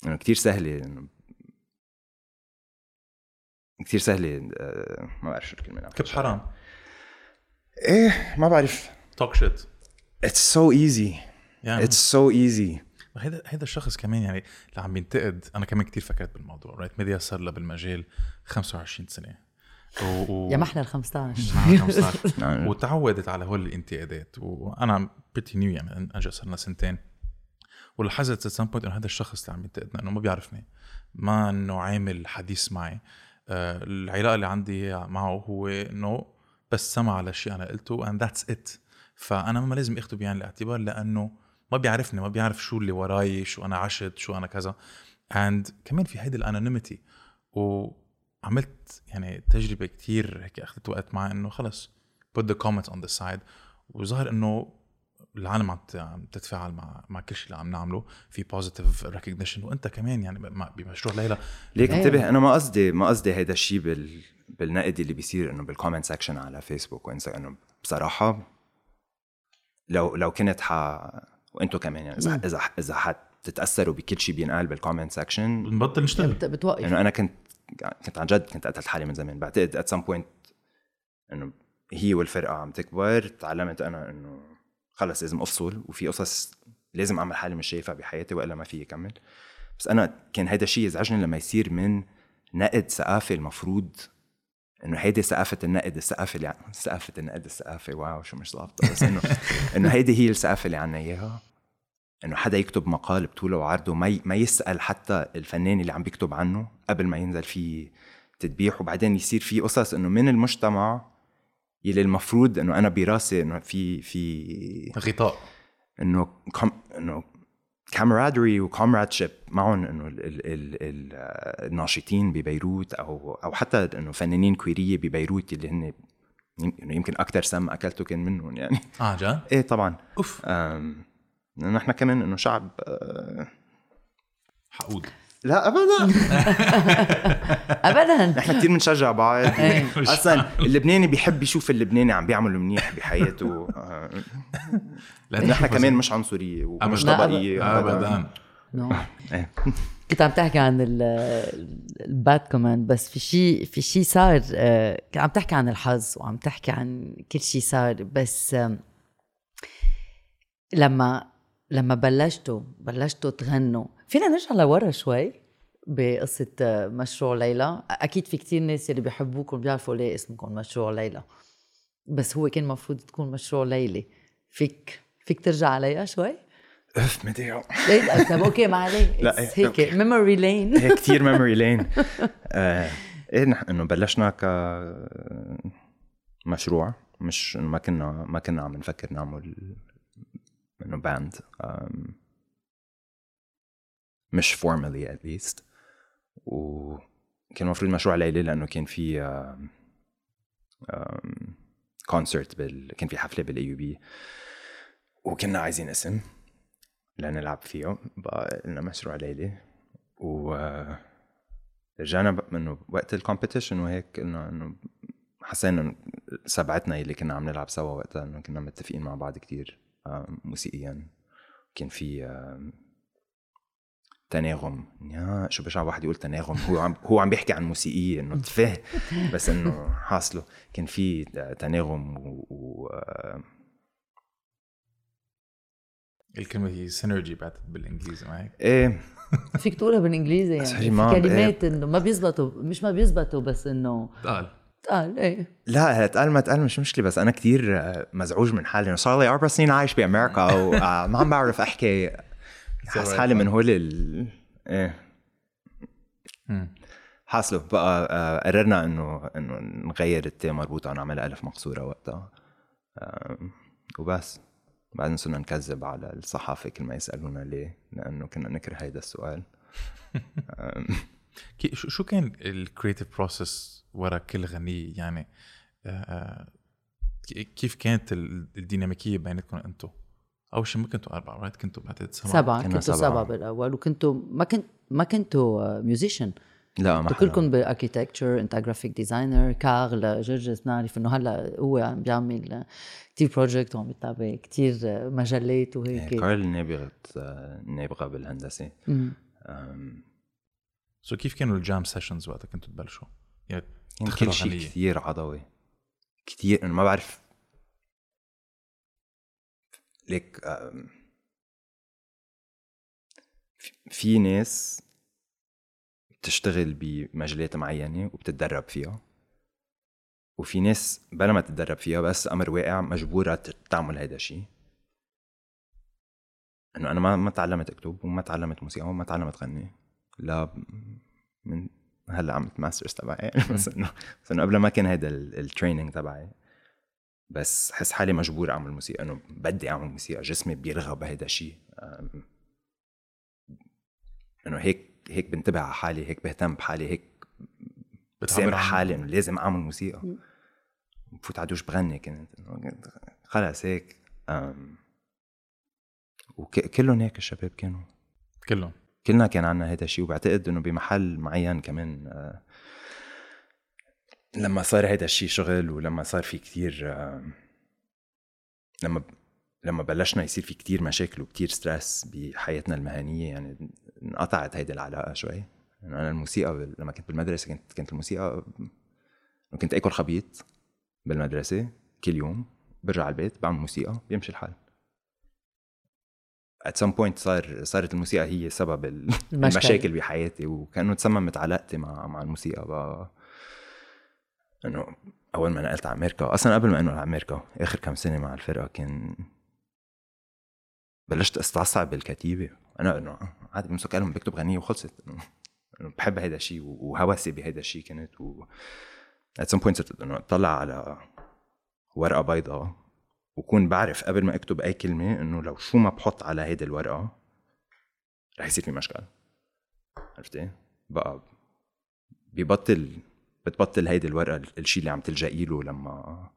Speaker 1: انه كتير سهلة انه كتير سهلة آه، ما بعرف شو عم
Speaker 2: كب. حرام.
Speaker 1: إيه ما بعرف.
Speaker 2: talk shit
Speaker 1: It's so easy.
Speaker 2: يعني
Speaker 1: It's so easy.
Speaker 2: هيدا هيدا الشخص كمان يعني اللي عم بينتقد. أنا كمان كتير فكرت بالموضوع right ميديا صار لها بالمجال 25 سنة. و... و...
Speaker 4: يا محلى ال 15
Speaker 2: معها 15
Speaker 1: نعم.
Speaker 2: وتعودت على هول الانتقادات. وأنا pretty new يعني أجى صار لنا سنتين. ولاحظت at some point إنه هذا الشخص اللي عم ينتقدنا إنه ما بيعرفني. ما إنه عامل حديث معي. آه العلاقة اللي عندي معه هو إنه بس سمع على شيء أنا قلته and that's it. فأنا ما لازم اخذه بعين الاعتبار لأنه ما بيعرفني ما بيعرف شو اللي وراي شو أنا عشت شو أنا كذا. And كمان في هيدي ال anonymity وعملت يعني تجربة كتير هيك أخذت وقت معي إنه خلص put the comments on the side. وظهر إنه العالم عم تتفاعل مع مع كل شيء اللي عم نعمله في positive recognition وانت كمان يعني بمشروع ليلى.
Speaker 1: ليك
Speaker 4: إيه.
Speaker 1: انتبه أنا ما قصدي ما قصدي هيدا الشيء بال بالنقد اللي بيصير إنه بال comment section على فيسبوك وانستا إنه بصراحة لو لو كنت ح وأنتم كمان يعني إذا إذا إذا حتتأثروا بكل شيء بينقال بال comment section
Speaker 2: بنبطل نشتغل.
Speaker 4: بت- بتوقف.
Speaker 1: إنه أنا كنت كنت عن جد كنت قتلت حالي من زمان. بعتقد at some point إنه هي والفرقة عم تكبر تعلمت أنا إنه خلص لازم افصل وفي قصص لازم أعمل حالي مش شايفها بحياتي وإلا ما في اكمل بس أنا كان هيدا الشيء يزعجني لما يصير من نقد ثقافة المفروض إنه هيدي ثقافة النقد الثقافة اللي ثقافة النقد الثقافة wow شو مش ظابطة بس إنه إنه هيدي هي الثقافة اللي عنا إياها. إنه حدا يكتب مقال بطوله وعرضه ما ما يسأل حتى الفنان اللي عم بيكتب عنه قبل ما ينزل فيه تدبيح وبعدين يصير في قصص إنه من المجتمع يلي المفروض إنه أنا براسي إنه في في
Speaker 2: غطاء.
Speaker 1: إنه كم إنه كامرادري وكومرادشيب معهم إنه ال ال ال ال الناشطين ببيروت أو أو حتى إنه فنانين كويرية ببيروت اللي هن يمكن أكثر سم أكلته كان منهم يعني.
Speaker 2: آه جد؟
Speaker 1: إيه طبعا. أوف. نحن كمان إنه شعب أه،
Speaker 2: حقود.
Speaker 1: لا ابدا.
Speaker 4: ابدا.
Speaker 1: نحن كثير بنشجع بعض.
Speaker 4: إيه.
Speaker 1: أصلا اللبناني بيحب يشوف اللبناني عم بيعمل منيح بحياته.
Speaker 2: لأن
Speaker 1: نحن كمان مش عنصرية ومش. طبقية.
Speaker 2: ابدا.
Speaker 4: نو.
Speaker 1: إيه.
Speaker 4: كنت عم تحكي عن ال- ال bad كمان بس في شيء في شيء صار آه، عم تحكي عن الحظ وعم تحكي عن كل شيء صار بس لما لما بلشتوا بلشتوا تغنوا فينا نرجع لورا شوي بقصة مشروع ليلى. أكيد في كتير ناس اللي بيحبوكم بيعرفوا ليه اسمكم مشروع ليلى. بس هو كان المفروض تكون مشروع ليلي فيك فيك ترجع عليها شوي؟
Speaker 1: اف
Speaker 4: لا طب okay ما عليه
Speaker 1: لا، إيه،
Speaker 4: هيك. memory
Speaker 1: lane كثير memory lane إيه نحن إنه بلشنا ك مشروع. مش ما كنا ما كنا عم نفكر نعمل إنه band مش formally at least وكان المفروض مشروع ليلي لأنه كان في concert بال كان في حفلة بال AUB وكنا عايزين اسم لنلعب فيه بقى لنا مشروع ليلي. و رجعنا إنه وقت الكومبيتيشن وهيك إنه إنه حسينا سبعتنا اللي كنا عم نلعب سوا وقتها إنه كنا متفقين مع بعض كتير موسيقيا. كان في تناغم. يا شو بشع واحد يقول تناغم؟ هو عم هو عم بيحكي عن موسيقية إنه تفهم بس إنه حاصله. كان في تناغم و, و آه،
Speaker 2: الكلمة هي سينرجي بعتت بالإنجليزي ما هيك؟
Speaker 1: إيه.
Speaker 4: فيك تقولها بالإنجليزي يعني. في
Speaker 1: ما-
Speaker 4: كلمات إنه ما بيزبطوا مش ما بيزبطوا بس إنه
Speaker 2: قال
Speaker 4: قال إيه.
Speaker 1: لا اتقال ما اتقال مش مشكلة بس أنا كتير آه، مزعوج من حالي. إنه صار لي أربع سنين عايش بأمريكا وما عم بعرف أحكي حاس
Speaker 2: right
Speaker 1: حالي. من هول ال
Speaker 2: إيه.
Speaker 1: حاصله بقى آه، قررنا إنه إنه نغير التي مربوطة ونعملها ألف مقصورة وقتها. وبس. بعدين صرنا نكذب على الصحافة كل ما يسألونا ليه لأنه كنا نكره هيدا السؤال.
Speaker 2: شو شو كان ال creative process ورا كل غنية يعني آه، آه، كي- كيف كانت ال- الديناميكية بيناتكم أنتم؟ أول شيء ما كنتوا أربعة right كنتوا بعتقد سبعة
Speaker 4: سبعة
Speaker 1: كنا
Speaker 4: كنتوا
Speaker 1: سبعة.
Speaker 4: سبعة بالأول وكنتوا ما كنت ما كنتوا musicians
Speaker 1: لا ما.
Speaker 4: كلكم ب architecture انت graphic designer كارل جورجس بنعرف إنه هلأ هو عم بيعمل كتير project وعم يتابع كتير مجالات
Speaker 1: إيه،
Speaker 4: وهيك
Speaker 1: كارل نابغه آه، نابغه بالهندسة
Speaker 2: so كيف كانوا ال jam sessions وقتها كنتوا تبلشوا؟ يعني
Speaker 1: كل شيء. كثير عضوي كثير أنا ما بعرف ليك في ناس بتشتغل بمجالات معينة وبتتدرب فيها وفي ناس بلا ما تتدرب فيها بس أمر واقع مجبورة تعمل هيدا الشيء إنه أنا ما ما تعلمت أكتب وما تعلمت موسيقى وما تعلمت غني. لا من هلأ عملت masters تبعي. بس إنه بس إنه قبل ما كان هيدا ال training تبعي. بس حس حالي مجبور أعمل موسيقى إنه بدي أعمل موسيقى جسمي بيرغب بهيدا الشيء إنه هيك هيك بنتبه على حالي هيك بهتم بحالي هيك بتسامح حالي إنه لازم أعمل موسيقى. بفوت على دوش بغني كنت خلص هيك. وكلهم هيك الشباب كانوا.
Speaker 2: كلهم.
Speaker 1: كلنا كان عنا هذا الشيء وبعتقد إنه بمحل معين كمان آه، لما صار هذا الشيء شغل ولما صار في كتير لما لما بلشنا يصير في كتير مشاكل وكتير ستريس بحياتنا المهنية يعني انقطعت هيدي العلاقة شوي. يعني أنا الموسيقى لما كنت بالمدرسة كنت كانت الموسيقى كنت آكل خبيط بالمدرسة كل يوم برجع على البيت بعمل موسيقى بيمشي الحال. At some point صار صارت الموسيقى هي سبب المشاكل بحياتي وكأنه تسممت علاقتي مع مع الموسيقى بقى إنه أول ما نقلت على أمريكا أصلا قبل ما أنقل على أمريكا آخر كم سنة مع الفرقة كان بلشت استصعب بالكتيبة. أنا إنه عادي بمسك قلم بكتب غنية وخلصت. إنه بحب هيدا الشيء وهوسي بهيدا الشيء كانت و at some point إنه أطلع على ورقة بيضاء وكون بعرف قبل ما أكتب أي كلمة إنه لو شو ما بحط على هيدي الورقة رح يصير في مشكل. عرفتي؟ بقى ببطل بتبطل هيدي الورقة الشيء اللي عم تلجئي له لما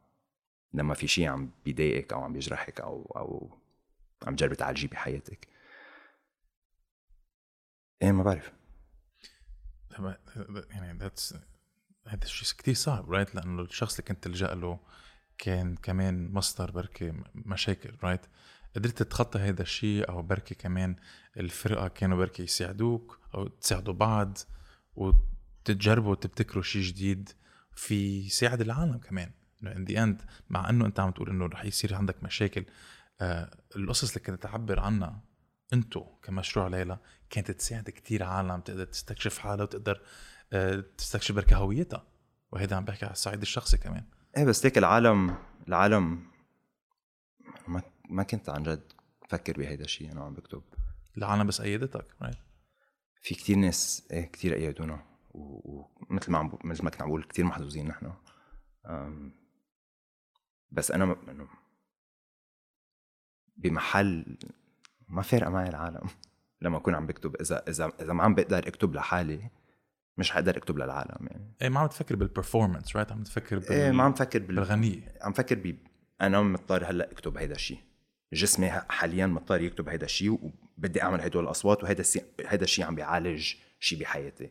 Speaker 1: لما في شيء عم بيضايقك أو عم بيجرحك أو أو عم تجربي تعالجيه بحياتك. إيه ما بعرف.
Speaker 2: يعني that's هذا الشيء كثير صعب right لأنه الشخص اللي كنت تلجأ له كان كمان مصدر بركي مشاكل right قدرت تتخطى هذا الشيء أو بركي كمان الفرقة كانوا بركي يساعدوك أو تساعدوا بعض وتتجربوا تبتكروا شيء جديد في يساعد العالم كمان. إنه in the end مع إنه أنت عم تقول إنه رح يصير عندك مشاكل آه القصص اللي كنت تعبر عنها أنتو كمشروع ليلى كانت تساعد كتير عالم تقدر تستكشف حالها وتقدر آه تستكشف بركة هويتها. وهذا عم بحكي على الصعيد الشخصي كمان.
Speaker 1: إيه بس هيك العالم العالم ما ما كنت عن جد فكر بهيدا الشيء أنا عم بكتب.
Speaker 2: العالم بس أيدتك right
Speaker 1: في كتير ناس إيه كتير أيدونا. ومثل ما عم مثل ما كنت عم بقول كثير محظوظين نحن. بس أنا إنه بمحل ما فارقة معي العالم لما أكون عم بكتب. إذا إذا إذا ما عم بقدر أكتب لحالي مش حقدر أكتب للعالم يعني.
Speaker 2: إيه ما عم تفكر بال performance right عم تفكر
Speaker 1: بال... إيه ما عم تفكر بال...
Speaker 2: بالغنية.
Speaker 1: عم فكر ب أنا مضطر هلأ أكتب هيدا الشيء. جسمي حاليا مضطر يكتب هيدا الشيء وبدي أعمل هدول الأصوات وهيدا السي... هيدا الشيء عم بيعالج شيء بحياتي.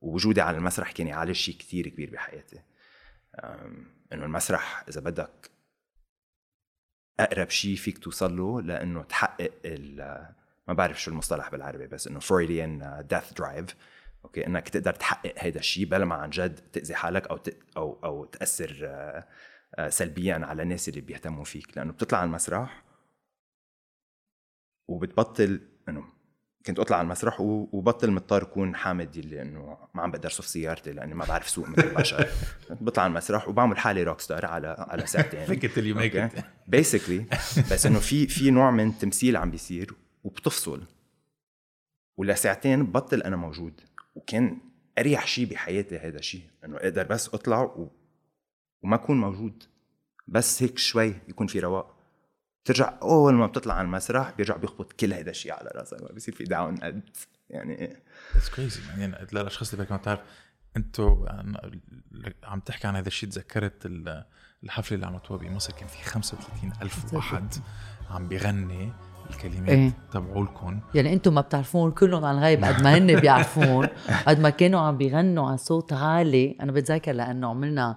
Speaker 1: ووجودي على المسرح كان يعالج شيء كتير كبير بحياتي. إنه المسرح إذا بدك أقرب شيء فيك توصل له لإنه تحقق ما بعرف شو المصطلح بالعربي بس إنه Freudian death drive okay إنك تقدر تحقق هذا الشيء بلا ما عن جد تأذي حالك أو أو أو تأثر آه، سلبيا على الناس اللي بيهتموا فيك. لأنه بتطلع على المسرح وبتبطل إنه كنت أطلع على المسرح وبطل مضطر اكون حامد اللي إنه ما عم بقدر صف سيارتي لأني ما بعرف سوق مثل البشر. بطلع على المسرح وبعمل حالي rock star على على ساعتين.
Speaker 2: fake it till
Speaker 1: you make it basically بس إنه في في نوع من تمثيل عم بيصير وبتفصل. ولساعتين ببطل أنا موجود. وكان أريح شيء بحياتي هذا الشيء إنه أقدر بس أطلع و... وما أكون موجود. بس هيك شوي يكون في رواق. ترجع أول ما بتطلع على المسرح بيرجع بيخبط كل هذا الشيء على راسك ما بيصير في down قد يعني
Speaker 2: it's crazy يعني للاشخاص اللي ما بتعرف أنتوا عم تحكي عن هذا الشيء تذكرت الحفلة اللي عملتوها بمصر؟ كان في 35 ألف واحد عم بيغني الكلمات إيه؟ تبعولكم.
Speaker 4: يعني أنتم ما بتعرفون كلهم عن الغيب قد ما هن بيعرفون. قد ما كانوا عم بيغنوا على صوت عالي. أنا بتذكر لأنه عملنا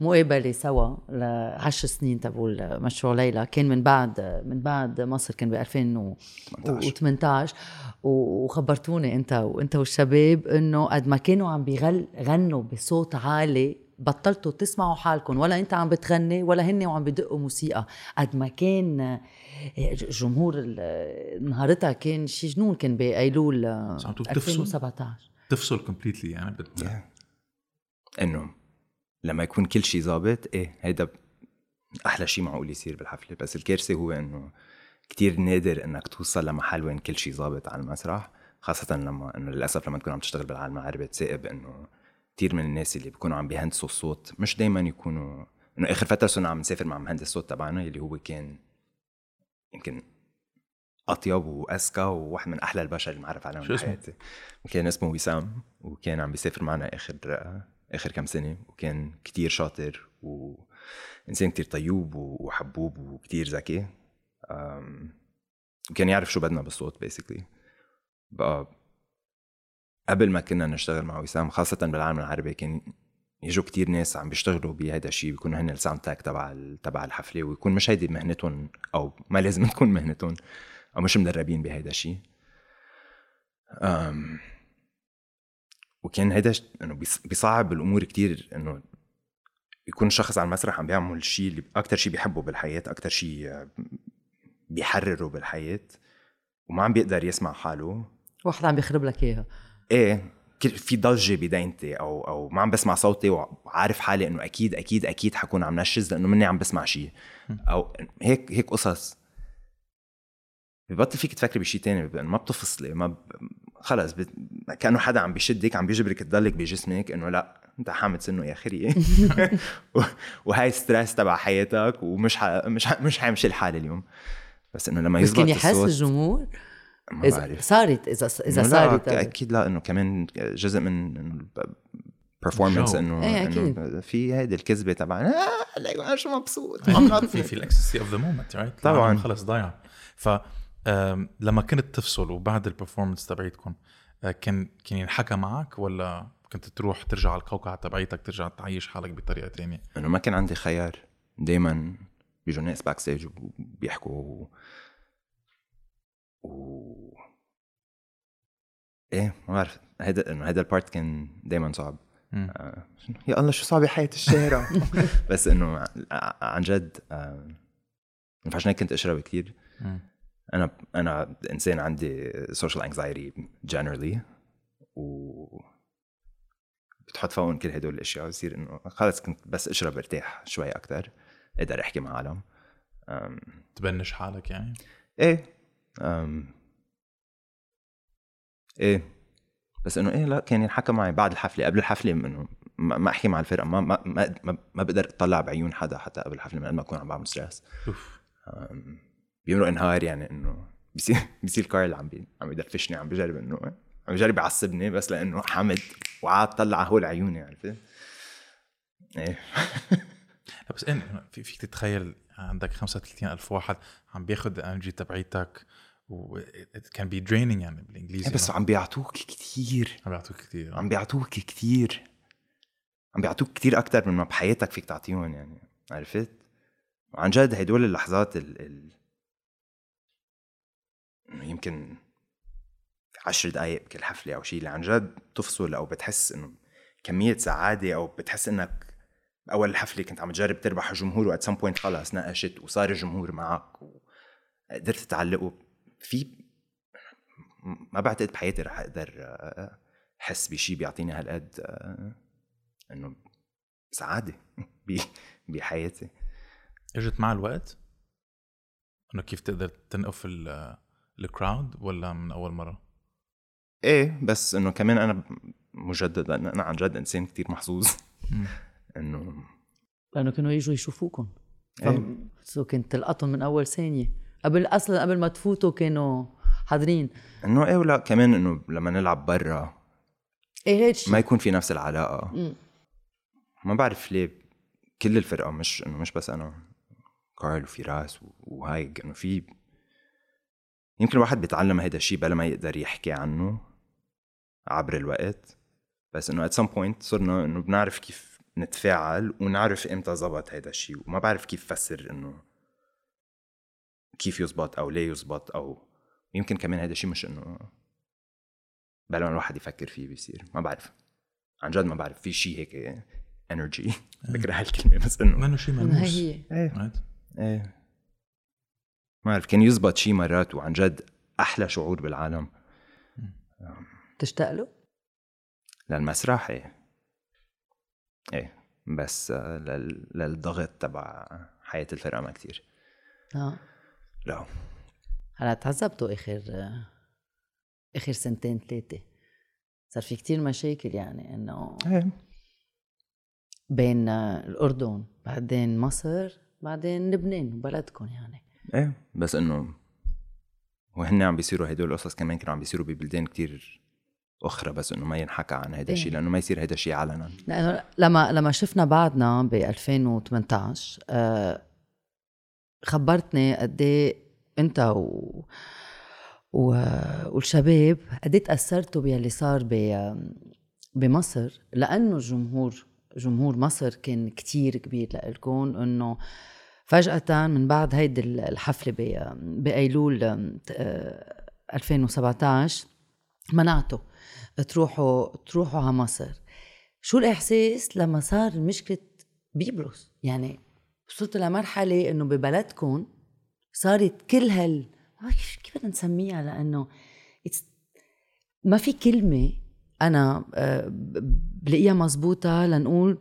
Speaker 4: مقابلة سوا لعشر سنين تبع مشروع ليلى. كان من بعد من بعد مصر كان ب 2018 وخبرتوني انت وانت والشباب انه قد ما كانوا عم بيغنوا بصوت عالي بطلتوا تسمعوا حالكم. ولا انت عم بتغني ولا هن وعم بدقوا موسيقى. قد ما كان جمهور نهارتها كان شي جنون كان بايلول آه،
Speaker 2: بس عم تقول تفصل؟
Speaker 4: 2017
Speaker 2: تفصل كومبليتلي يعني بت...
Speaker 1: Yeah. إنه لما يكون كل شيء ظابط إيه هيدا أحلى شيء معقول يصير بالحفلة بس الكارثة هو إنه كتير نادر إنك توصل لمحل وين كل شيء ظابط على المسرح خاصة لما إنه للأسف لما تكون عم تشتغل بالعالم العربي تسائب إنه كتير من الناس اللي بيكونوا عم بيهندسوا الصوت مش دايما يكونوا إنه آخر فترة صرنا عم نسافر مع مهندس الصوت تبعنا اللي هو كان يمكن أطيب وأذكى وواحد من أحلى البشر اللي معرف عليهم؟ بحياتي وكان اسمه وسام وكان عم بيسافر معنا آخر آخر كم سنة وكان كتير شاطر وانسان كتير طيوب وحبوب وكتير ذكي. وكان يعرف شو بدنا بالصوت بيسكلي بقى قبل ما كنا نشتغل مع وسام خاصة بالعالم العربي كان يجوا كتير ناس عم بيشتغلوا بهذا الشيء بيكونوا هن الساوند تاك تبع تبع الحفلة ويكون مش هيدي مهنتهم أو ما لازم تكون مهنتهم أو مش مدربين بهذا الشيء وكان هيدا ش- إنه بيص- بيصعب الأمور كتير إنه يكون شخص على المسرح عم بيعمل الشيء اللي أكثر شيء بيحبه بالحياة أكثر شيء آه، بيحرره بالحياة وما عم بيقدر يسمع حاله.
Speaker 4: واحد عم بيخرب لك
Speaker 1: إياها. إيه في ضجة بدينتي أو أو ما عم بسمع صوتي وعارف حالي إنه أكيد أكيد أكيد حكون عم نشز لأنه مني عم بسمع شيء أو هيك هيك قصص. ببطل فيك تفكري بشيء تاني ما بتفصلي ما ب... خلص بت... كأنه حدا عم بيشدك عم بيجبرك تضلك بجسمك إنه لا أنت حامد سنه يا خري و... وهاي ستريس تبع حياتك ومش ح... مش ح... مش حيمشي الحال اليوم. بس إنه لما
Speaker 4: بس
Speaker 1: يزبط
Speaker 4: كان يحس
Speaker 1: الصوت
Speaker 4: الجمهور؟
Speaker 1: ما
Speaker 4: إذا
Speaker 1: بعرف.
Speaker 4: صارت إذا
Speaker 1: إذا لا
Speaker 4: صارت
Speaker 1: أك- أكيد لا إنه كمان جزء من performance
Speaker 2: الجو.
Speaker 1: إنه
Speaker 4: إيه،
Speaker 1: إنه في هيدي الكذبة تبع آه لا أنا شو مبسوط.
Speaker 2: في في ال ecstasy of the moment right
Speaker 1: طبعاً.
Speaker 2: خلص ضايع. ف لما كنت تفصل وبعد ال performance تبعيتكم آه، كان كان ينحكى معك ولا كنت تروح ترجع على القوقعه تبعيتك ترجع تعيش حالك بطريقة تانية؟
Speaker 1: إنه ما كان عندي خيار. دائما بيجوا ناس backstage وبيحكوا و... و... إيه ما بعرف. هيدا إنه هيدا ال part كان دائما صعب. آه، يا الله شو صعب حياة الشارع؟ بس إنه عن جد آه، فعشان هيك كنت أشرب كثير. أنا أنا إنسان عندي social anxiety generally و بتحط فوقهم كل هدول الأشياء بصير إنه خلص كنت بس أشرب أرتاح شوي أكثر أقدر أحكي مع عالم أم،
Speaker 2: تبنش حالك يعني؟
Speaker 1: إيه. أم، إيه. بس إنه إيه لا كان ينحكى معي بعد الحفلة قبل الحفلة إنه ما أحكي مع الفرقة ما ما ما, ما, بقدر أطلع بعيون حدا حتى قبل الحفلة من قبل ما أكون عم بعمل stress
Speaker 2: off.
Speaker 1: بيمرق نهار يعني إنه بيصير بيصير كارل عم بي عم يدفشني عم بجرب انه عم بجرب يعصبني بس لإنه حمد وعاد طلع هول عيوني عرفت؟
Speaker 2: إيه بس إن في فيك تتخيل عندك 35 ألف واحد عم بياخد الانرجي تبعيتك و it can be draining يعني بالإنجليزي
Speaker 1: إيه بس عم بيعطوك كتير
Speaker 2: عم بيعطوك كثير
Speaker 1: عم بيعطوك كتير عم بيعطوك كتير أكتر من ما بحياتك فيك تعطيهم يعني عرفت؟ وعن جد هدول اللحظات ال, ال... يمكن عشر دقايق بكل حفلة أو شيء اللي عن جد تفصل أو بتحس إنه كمية سعادة أو بتحس إنك أول الحفلة كنت عم تجرب تربح الجمهور وأت سم بوينت خلص نقشت وصار الجمهور معك وقدرت تعلقه. في ما بعتقد بحياتي رح أقدر آه، أحس بشيء بيعطيني هالقد إنه سعادة ب- بحياتي.
Speaker 2: إجت مع الوقت؟ إنه كيف تقدر تنقف ال- الكراود ولا من أول مرة؟
Speaker 1: إيه بس إنه كمان أنا مجدد لأن أنا عن جد إنسان كتير محظوظ. إنه
Speaker 4: لأنه كانوا يجوا يشوفوكم
Speaker 1: إيه.
Speaker 4: سو كنت تلقطهم من أول ثانية قبل أصلا قبل ما تفوتوا كانوا حاضرين
Speaker 1: إنه إيه ولا كمان إنه لما نلعب برا
Speaker 4: إيه هيك شيء
Speaker 1: ما يكون في نفس العلاقة
Speaker 4: مم.
Speaker 1: ما بعرف ليه كل الفرقة مش إنه مش بس أنا كارل وفراس و- وهايك إنه في يمكن الواحد بيتعلم هيدا الشيء بلا ما يقدر يحكي عنه عبر الوقت. بس إنه at some point صرنا إنه بنعرف كيف نتفاعل ونعرف إمتى زبط هيدا الشيء. وما بعرف كيف فسر إنه كيف يزبط أو ليه يزبط أو يمكن كمان هيدا الشيء مش إنه بلا ما الواحد يفكر فيه بيصير. ما بعرف. عن جد ما بعرف. في شيء هيك انرجي بكره هالكلمة بس إنه
Speaker 2: منه شيء ملموس.
Speaker 4: هي.
Speaker 2: إيه؟
Speaker 1: إيه. ما بعرف كان يزبط شي مرات وعن جد أحلى شعور بالعالم؟
Speaker 4: تشتاق له؟
Speaker 1: للمسرح إيه إيه بس آه، لل... للضغط تبع حياة الفرقة ما كتير.
Speaker 4: آه.
Speaker 1: لا.
Speaker 4: هلا تعذبتوا آخر آخر سنتين ثلاثة. صار في كتير مشاكل يعني إنه
Speaker 1: إيه.
Speaker 4: بين الأردن بعدين مصر بعدين لبنان بلدكم يعني.
Speaker 1: إيه بس إنه وهن عم بيصيروا هدول القصص كمان كانوا عم بيصيروا ببلدان كتير أخرى بس إنه ما ينحكى عن هذا الشيء
Speaker 4: إيه.
Speaker 1: لأنه ما يصير هذا الشيء علنا
Speaker 4: لأنه لما لما شفنا بعضنا ب 2018 آه، خبرتني قد إيه أنت و و... والشباب قد إيه تأثرتوا باللي صار ب... بمصر لأنه الجمهور جمهور مصر كان كتير كبير لإلكم إنه فجأة من بعد هيدي الحفلة. بأيلول آه، 2017 منعته تروحوا تروحوا على مصر. شو الإحساس لما صار مشكلة بيبلوس؟ يعني وصلت لمرحلة إنه ببلدكم صارت كل هال كيف بدنا نسميها؟ لأنه ما في كلمة أنا آه، بلاقيها مزبوطة لنقول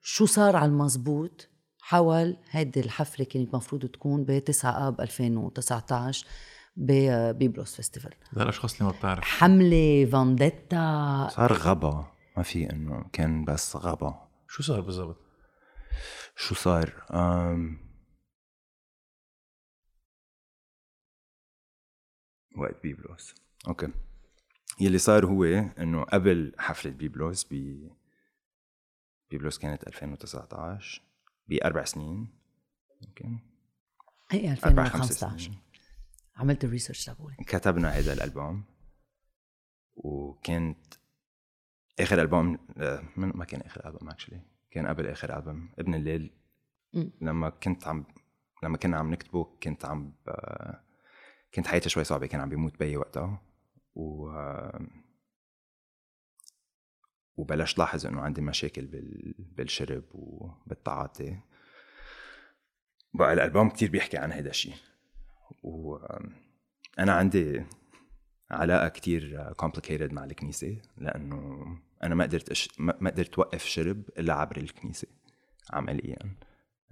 Speaker 4: شو صار على المزبوط. حول هيدي الحفلة كانت مفروض تكون ب 9 آب 2019 ببيبلوس festival.
Speaker 2: هذا الأشخاص اللي ما بتعرف.
Speaker 4: حملة vendetta.
Speaker 1: صار غبا. ما في إنه كان بس غبا.
Speaker 2: شو صار بالضبط؟
Speaker 1: شو صار؟ أم... وقت بيبلوس okay. يلي صار هو إنه قبل حفلة بيبلوس ب بيبلوس كانت 2019 بأربع سنين. يمكن خمس
Speaker 4: 2015
Speaker 1: سنين.
Speaker 4: عملت ال research تبعولي
Speaker 1: كتبنا هذا الألبوم. وكانت آخر ألبوم آه، من ما كان آخر ألبوم actually كان قبل آخر ألبوم ابن الليل. لما كنت عم لما كنا عم نكتبه كنت عم ب... كنت حياتي شوي صعبة كان عم بيموت بيي وقتها و وبلشت لاحظ إنه عندي مشاكل بال... بالشرب وبالتعاطي. بقى الألبوم كتير بيحكي عن هذا الشيء وأنا عندي علاقة كتير complicated مع الكنيسة لأنه أنا ما قدرت أش... ما قدرت وقف شرب إلا عبر الكنيسة عمليا.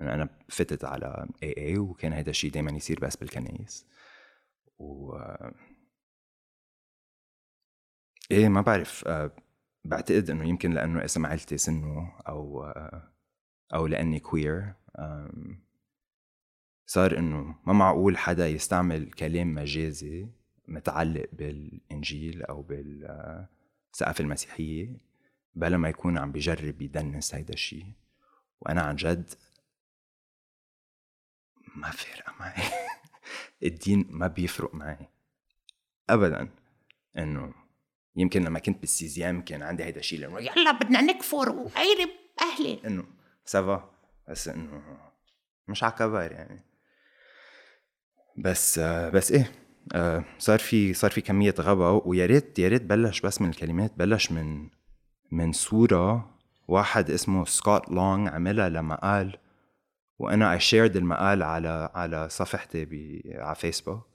Speaker 1: أنا أنا فتت على اي اي وكان هذا الشيء دايما يصير بس بالكنايس و إيه ما بعرف آه، بعتقد إنه يمكن لأنه إسم عيلتي سنه أو أو لأني كوير صار إنه ما معقول حدا يستعمل كلام مجازي متعلق بالإنجيل أو بالثقافه المسيحية بلا ما يكون عم بيجرب يدنس هيدا الشيء وأنا عن جد ما فارقة معي. الدين ما بيفرق معي. ابدا إنه يمكن لما كنت بالسيزيام كان عندي هيدا الشيء يلا بدنا نكفر وقيرب أهلي. إنه ça va بس إنه مش على يعني. بس بس إيه صار في صار في كمية غبا ويا ريت يا ريت بلش بس من الكلمات بلش من من صورة واحد اسمه Scott Long عملها لما قال وأنا I shared المقال على على صفحتي على فيسبوك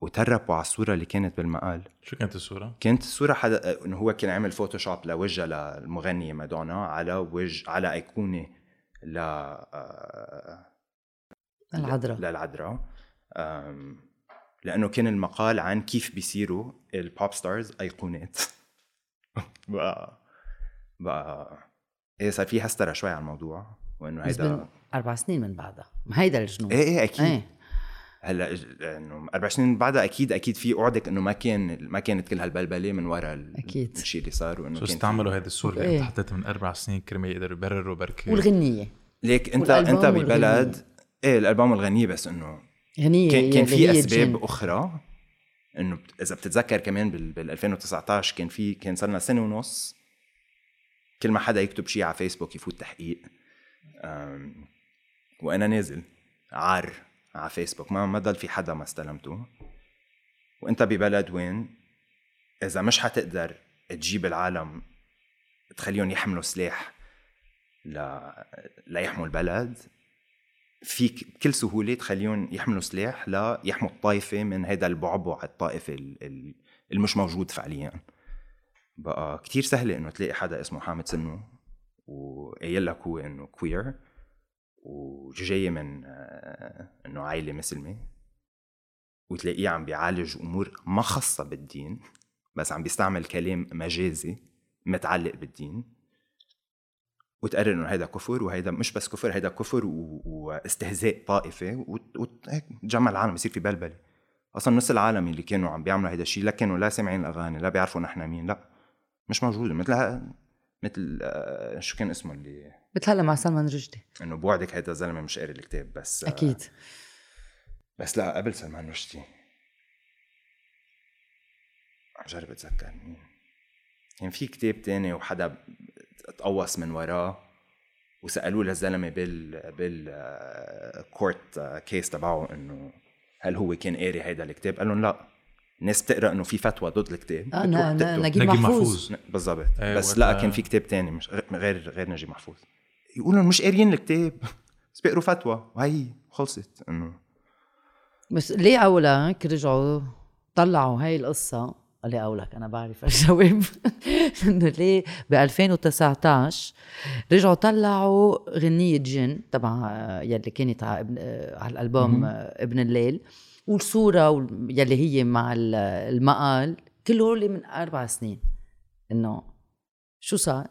Speaker 1: وتربوا على الصورة اللي كانت بالمقال.
Speaker 2: شو كانت الصورة؟
Speaker 1: كانت الصورة حدا إنه هو كان عامل Photoshop لوجه للمغنيه مادونا على وجه على أيقونة ل آه،
Speaker 4: العذراء
Speaker 1: للعذراء. أم، لأنه كان المقال عن كيف بيصيروا ال pop stars أيقونات. بقى بقى إيه صار في هسترة شوي على الموضوع
Speaker 4: وإنه
Speaker 1: هيدا
Speaker 4: من أربع سنين من بعدها. ما هيدا الجنون.
Speaker 1: إيه إيه أكيد.
Speaker 4: إيه.
Speaker 1: هلا إنه أربع سنين بعدها أكيد أكيد في اوعدك إنه ما كان ما كانت كل هالبلبله من وراء
Speaker 4: أكيد.
Speaker 1: الشيء اللي صار وإنه
Speaker 2: استعملوا هيدي الصورة اللي
Speaker 4: إيه.
Speaker 2: أنت حطيتها من أربع سنين كرمال يقدروا يبرروا بركي
Speaker 4: والغنية
Speaker 1: ليك انت أنت ببلد
Speaker 4: والغنية.
Speaker 1: إيه الألبوم والغنية بس إنه
Speaker 4: غنية
Speaker 1: كان, كان في أسباب
Speaker 4: الجن.
Speaker 1: أخرى إنه بت- إذا بتتذكر كمان بال, بال 2019 كان في كان صار لنا سنة ونص كل ما حدا يكتب شيء على فيسبوك يفوت تحقيق أم، وأنا نازل عار على فيسبوك. ما ما ضل في حدا ما استلمته. وانت ببلد وين إذا مش حتقدر تجيب العالم تخليهم يحملوا سلاح ل... ليحموا البلد فيك بكل سهولة تخليهم يحملوا سلاح ليحموا الطائفة من هذا البعبع الطائفي ال- ال- المش موجود فعليا. بقى كتير سهله إنه تلاقي حدا اسمه حامد سنو وقايل لك هو إنه كوير وجاي من آه، إنه عائله مسلمة. وتلاقيه عم بيعالج أمور ما خاصة بالدين بس عم بيستعمل كلام مجازي متعلق بالدين. وتقرر إنه هيدا كفر وهيدا مش بس كفر هيدا كفر و... واستهزاء طائفي وهيك تجمع العالم يصير في بلبلة. أصلا نص العالم اللي كانوا عم بيعملوا هيدا الشيء لا كانوا لا سامعين الأغاني لا بيعرفوا نحن مين لا. مش موجودة. مثل مثل آه، شو كان اسمه اللي
Speaker 4: مثل هلا مع سلمان رشدي.
Speaker 1: إنه بوعدك هيدا الزلمة مش قاري الكتاب بس آه،
Speaker 4: أكيد.
Speaker 1: بس لا قبل سلمان رشدي. عم جرب اتذكر مين. كان في كتاب تاني وحدا تقوص من وراه وسألوه للزلمة بال بال آه، court case تبعه إنه هل هو كان قاري هيدا الكتاب؟ قال لهم لا. الناس بتقرأ إنه في فتوى ضد الكتاب
Speaker 4: آه
Speaker 1: بتقتل.
Speaker 4: نجيب
Speaker 2: نجيب
Speaker 4: محفوظ.
Speaker 2: محفوظ.
Speaker 1: بالضبط.
Speaker 2: إيه،
Speaker 1: بس لا كان في كتاب تاني مش غير غير نجيب محفوظ. يقولوا مش قاريين الكتاب. بس بيقروا فتوى. وهي خلصت إنه.
Speaker 4: بس ليه اولك رجعوا طلعوا هاي القصة. ليه أولك أنا بعرف الجواب. إنه ليه؟ ب 2019 رجعوا طلعوا غنية جن تبع آه، يلي كانت على ابن آه، على الألبوم آه، ابن الليل. والصورة وال- يلي هي مع ال- المقال كل هول من أربع سنين إنه شو صار؟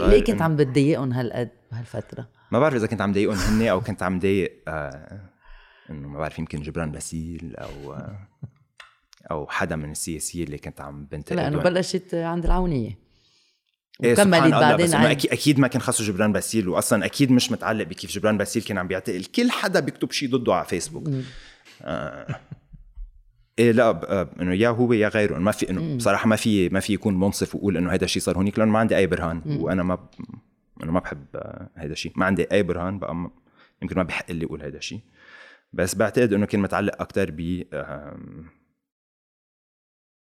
Speaker 4: ليه كنت عم بتضايقهم هالقد بهالفترة؟
Speaker 1: ما بعرف إذا كنت عم ضايقهم هن أو كنت عم ضايق آه إنه ما بعرف يمكن جبران باسيل أو آه أو حدا من السياسيين اللي كنت عم بنتقد لأنه.
Speaker 4: بلشت عند العونية
Speaker 1: إيه
Speaker 4: وكملت بعدين
Speaker 1: بس
Speaker 4: عن-
Speaker 1: أكيد أكيد ما كان خاصه جبران باسيل واصلا أكيد مش متعلق بكيف جبران باسيل كان عم بيعتقل كل حدا بيكتب شيء ضده على فيسبوك آه. إيه لا ب- آه، إنه يا هو يا غيره. ما في إنه بصراحه ما في ما في يكون منصف ويقول إنه هذا الشيء صار هونيك لأنه ما عندي أي برهان. وأنا ما ب... أنا ما بحب آه، هذا الشيء ما عندي أي برهان بقى م- يمكن ما بحق لي أقول هذا الشيء بس بعتقد إنه كان متعلق أكثر ب آم،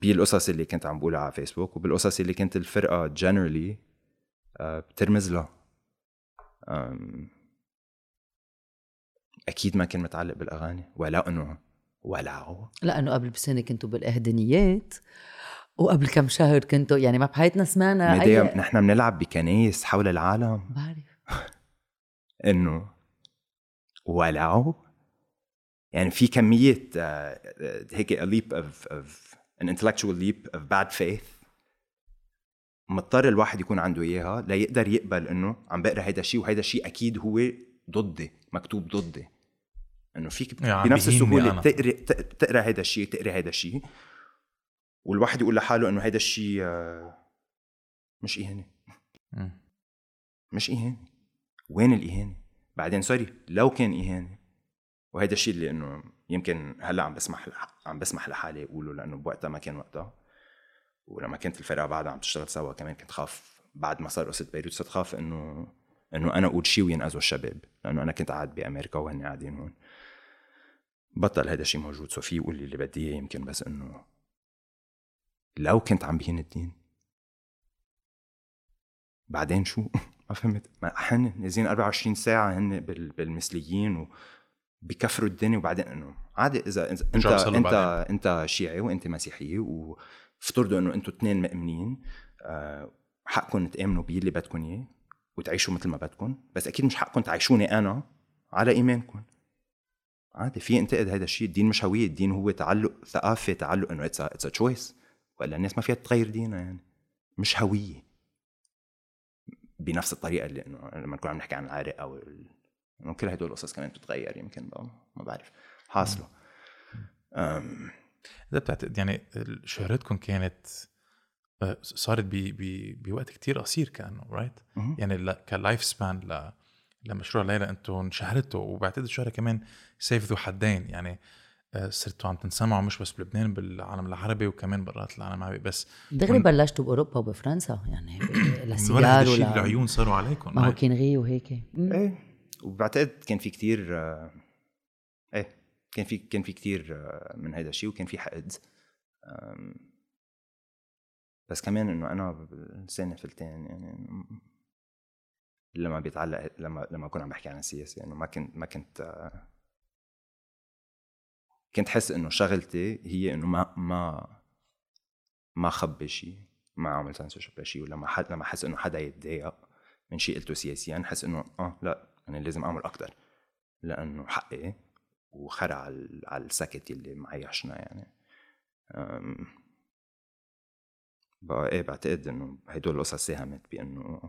Speaker 1: بالقصص اللي كنت عم بقولها على فيسبوك وبالقصص اللي كانت الفرقة جنرالي بترمز لها. أكيد ما كان متعلق بالأغاني ولا إنه ولا
Speaker 4: لأنه قبل بسنة كنتوا بالإهدنيات وقبل كم شهر كنتوا يعني ما بحياتنا سمعنا أي
Speaker 1: نحن بنلعب بكنايس حول العالم.
Speaker 4: بعرف.
Speaker 1: إنه ولعوا يعني في كمية آه، هيك a leap of, of an intellectual leap of bad faith. مضطر الواحد يكون عنده إياها ليقدر يقبل إنه عم بقرأ هيدا الشيء وهيدا الشيء أكيد هو ضدي مكتوب ضدي إنه فيك
Speaker 2: يعني
Speaker 1: بنفس
Speaker 2: السهولة.
Speaker 1: تقرأ تق- تقرأ هيدا الشيء تقرأ هيدا الشيء والواحد يقول لحاله إنه هيدا الشيء آه، مش
Speaker 2: إهانة.
Speaker 1: مش إهانة وين الإهانة؟ بعدين سوري لو كان إهانة وهيدا الشيء اللي إنه يمكن هلأ عم بسمح عم بسمح لحالي أقوله لأنه بوقتها ما كان وقتها ولما كانت الفرقة بعدها عم تشتغل سوا كمان كنت خاف بعد ما صار قصة بيروت صرت خاف إنه إنه أنا أقول شيء وينقذوا الشباب لأنه أنا كنت قاعد بأمريكا وهن قاعدين هون. بطل هيدا الشيء موجود. سو في يقول لي اللي بدي إياه يمكن بس إنه لو كنت عم بهين الدين. بعدين شو؟ ما فهمت. ما هن نازلين 24 ساعة هن بال- بالمثليين وبكفروا الدنيا وبعدين إنه عادي إذا انت انت
Speaker 2: بعدين.
Speaker 1: إنت شيعي وإنت مسيحية وافترضوا إنه إنتوا اثنين مؤمنين آه، حقكم تآمنوا بيه اللي بدكم إياه. وتعيشوا مثل ما بدكم بس أكيد مش حقكم تعيشوني أنا على إيمانكم. عادي في انتقد هذا الشيء الدين مش هوية الدين هو تعلق ثقافة تعلق إنه it's it's choice ولا الناس ما فيها تغير دينها يعني. مش هوية. بنفس الطريقة اللي إنه لما نكون عم نحكي عن العرق أو ال... إنه كل هدول القصص كمان بتتغير يمكن بقى ما بعرف. حاصلة.
Speaker 2: إذا بتعتقد يعني شهرتكم كانت صارت ب بوقت كتير قصير كأنه right
Speaker 1: مهم.
Speaker 2: يعني ك life span ل لمشروع ليلى أنتم انشهرتوا وبعتقد الشهرة كمان سيف ذو حدين يعني آه، صرتوا عم تنسمعوا مش بس بلبنان بالعالم العربي وكمان برات العالم العربي بس
Speaker 4: دغري
Speaker 2: ون-
Speaker 4: بلشتوا بأوروبا وبفرنسا يعني
Speaker 2: من ورا
Speaker 4: La Cigale
Speaker 2: هذا الشيء
Speaker 4: ولا
Speaker 2: العيون صاروا عليكم
Speaker 4: ما هو
Speaker 2: right؟
Speaker 4: كينغي وهيك.
Speaker 1: إيه وبعتقد كان في كتير آه، إيه كان في كان في كتير آه، من هذا الشيء وكان في حقد. بس كمان إنه أنا بلساني فلتان يعني لما بيتعلق لما لما أكون عم بحكي عن السياسة إنه ما كنت ما كنت كنت حس إنه شغلتي هي إنه ما ما ما خبي شيء ما عمل سنسورشيب لشيء ولما حد لما احس إنه حدا يتضايق من شيء قلته سياسيا حس إنه آه لا أنا لازم أعمل أكثر لأنه حقي وخرع على السكت اللي معيشنا يعني. بقى إيه بعتقد إنه هدول القصص ساهمت بإنه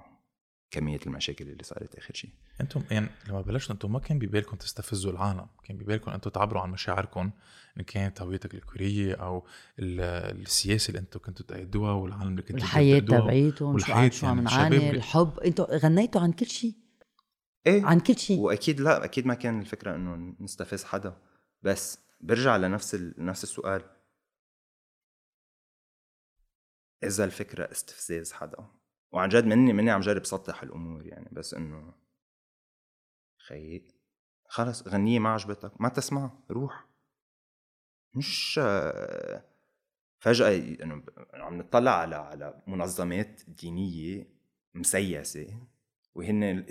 Speaker 1: كمية المشاكل اللي صارت آخر شيء.
Speaker 2: أنتم يعني لما بلشتوا أنتم ما كان ببالكم تستفزوا العالم كان ببالكم أنتم تعبروا عن مشاعركم إن كانت هويتك الكورية أو السياسة اللي أنتم كنتوا تأيدوها والعالم اللي كنتوا
Speaker 4: الحياة تبعيتهم
Speaker 2: والحياة
Speaker 4: شو عم نعاني الحب أنتم غنيتوا عن كل شيء.
Speaker 1: إيه
Speaker 4: عن كل شيء.
Speaker 1: وأكيد لا أكيد ما كان الفكرة إنه نستفز حدا. بس برجع لنفس نفس السؤال. إذا الفكرة استفزاز حدا. وعن جد مني مني عم جرب سطح الأمور يعني بس إنه خيي خلص غنية ما عجبتك ما تسمع روح. مش فجأة إنه عم نطلع على على منظمات دينية مسيسة وهن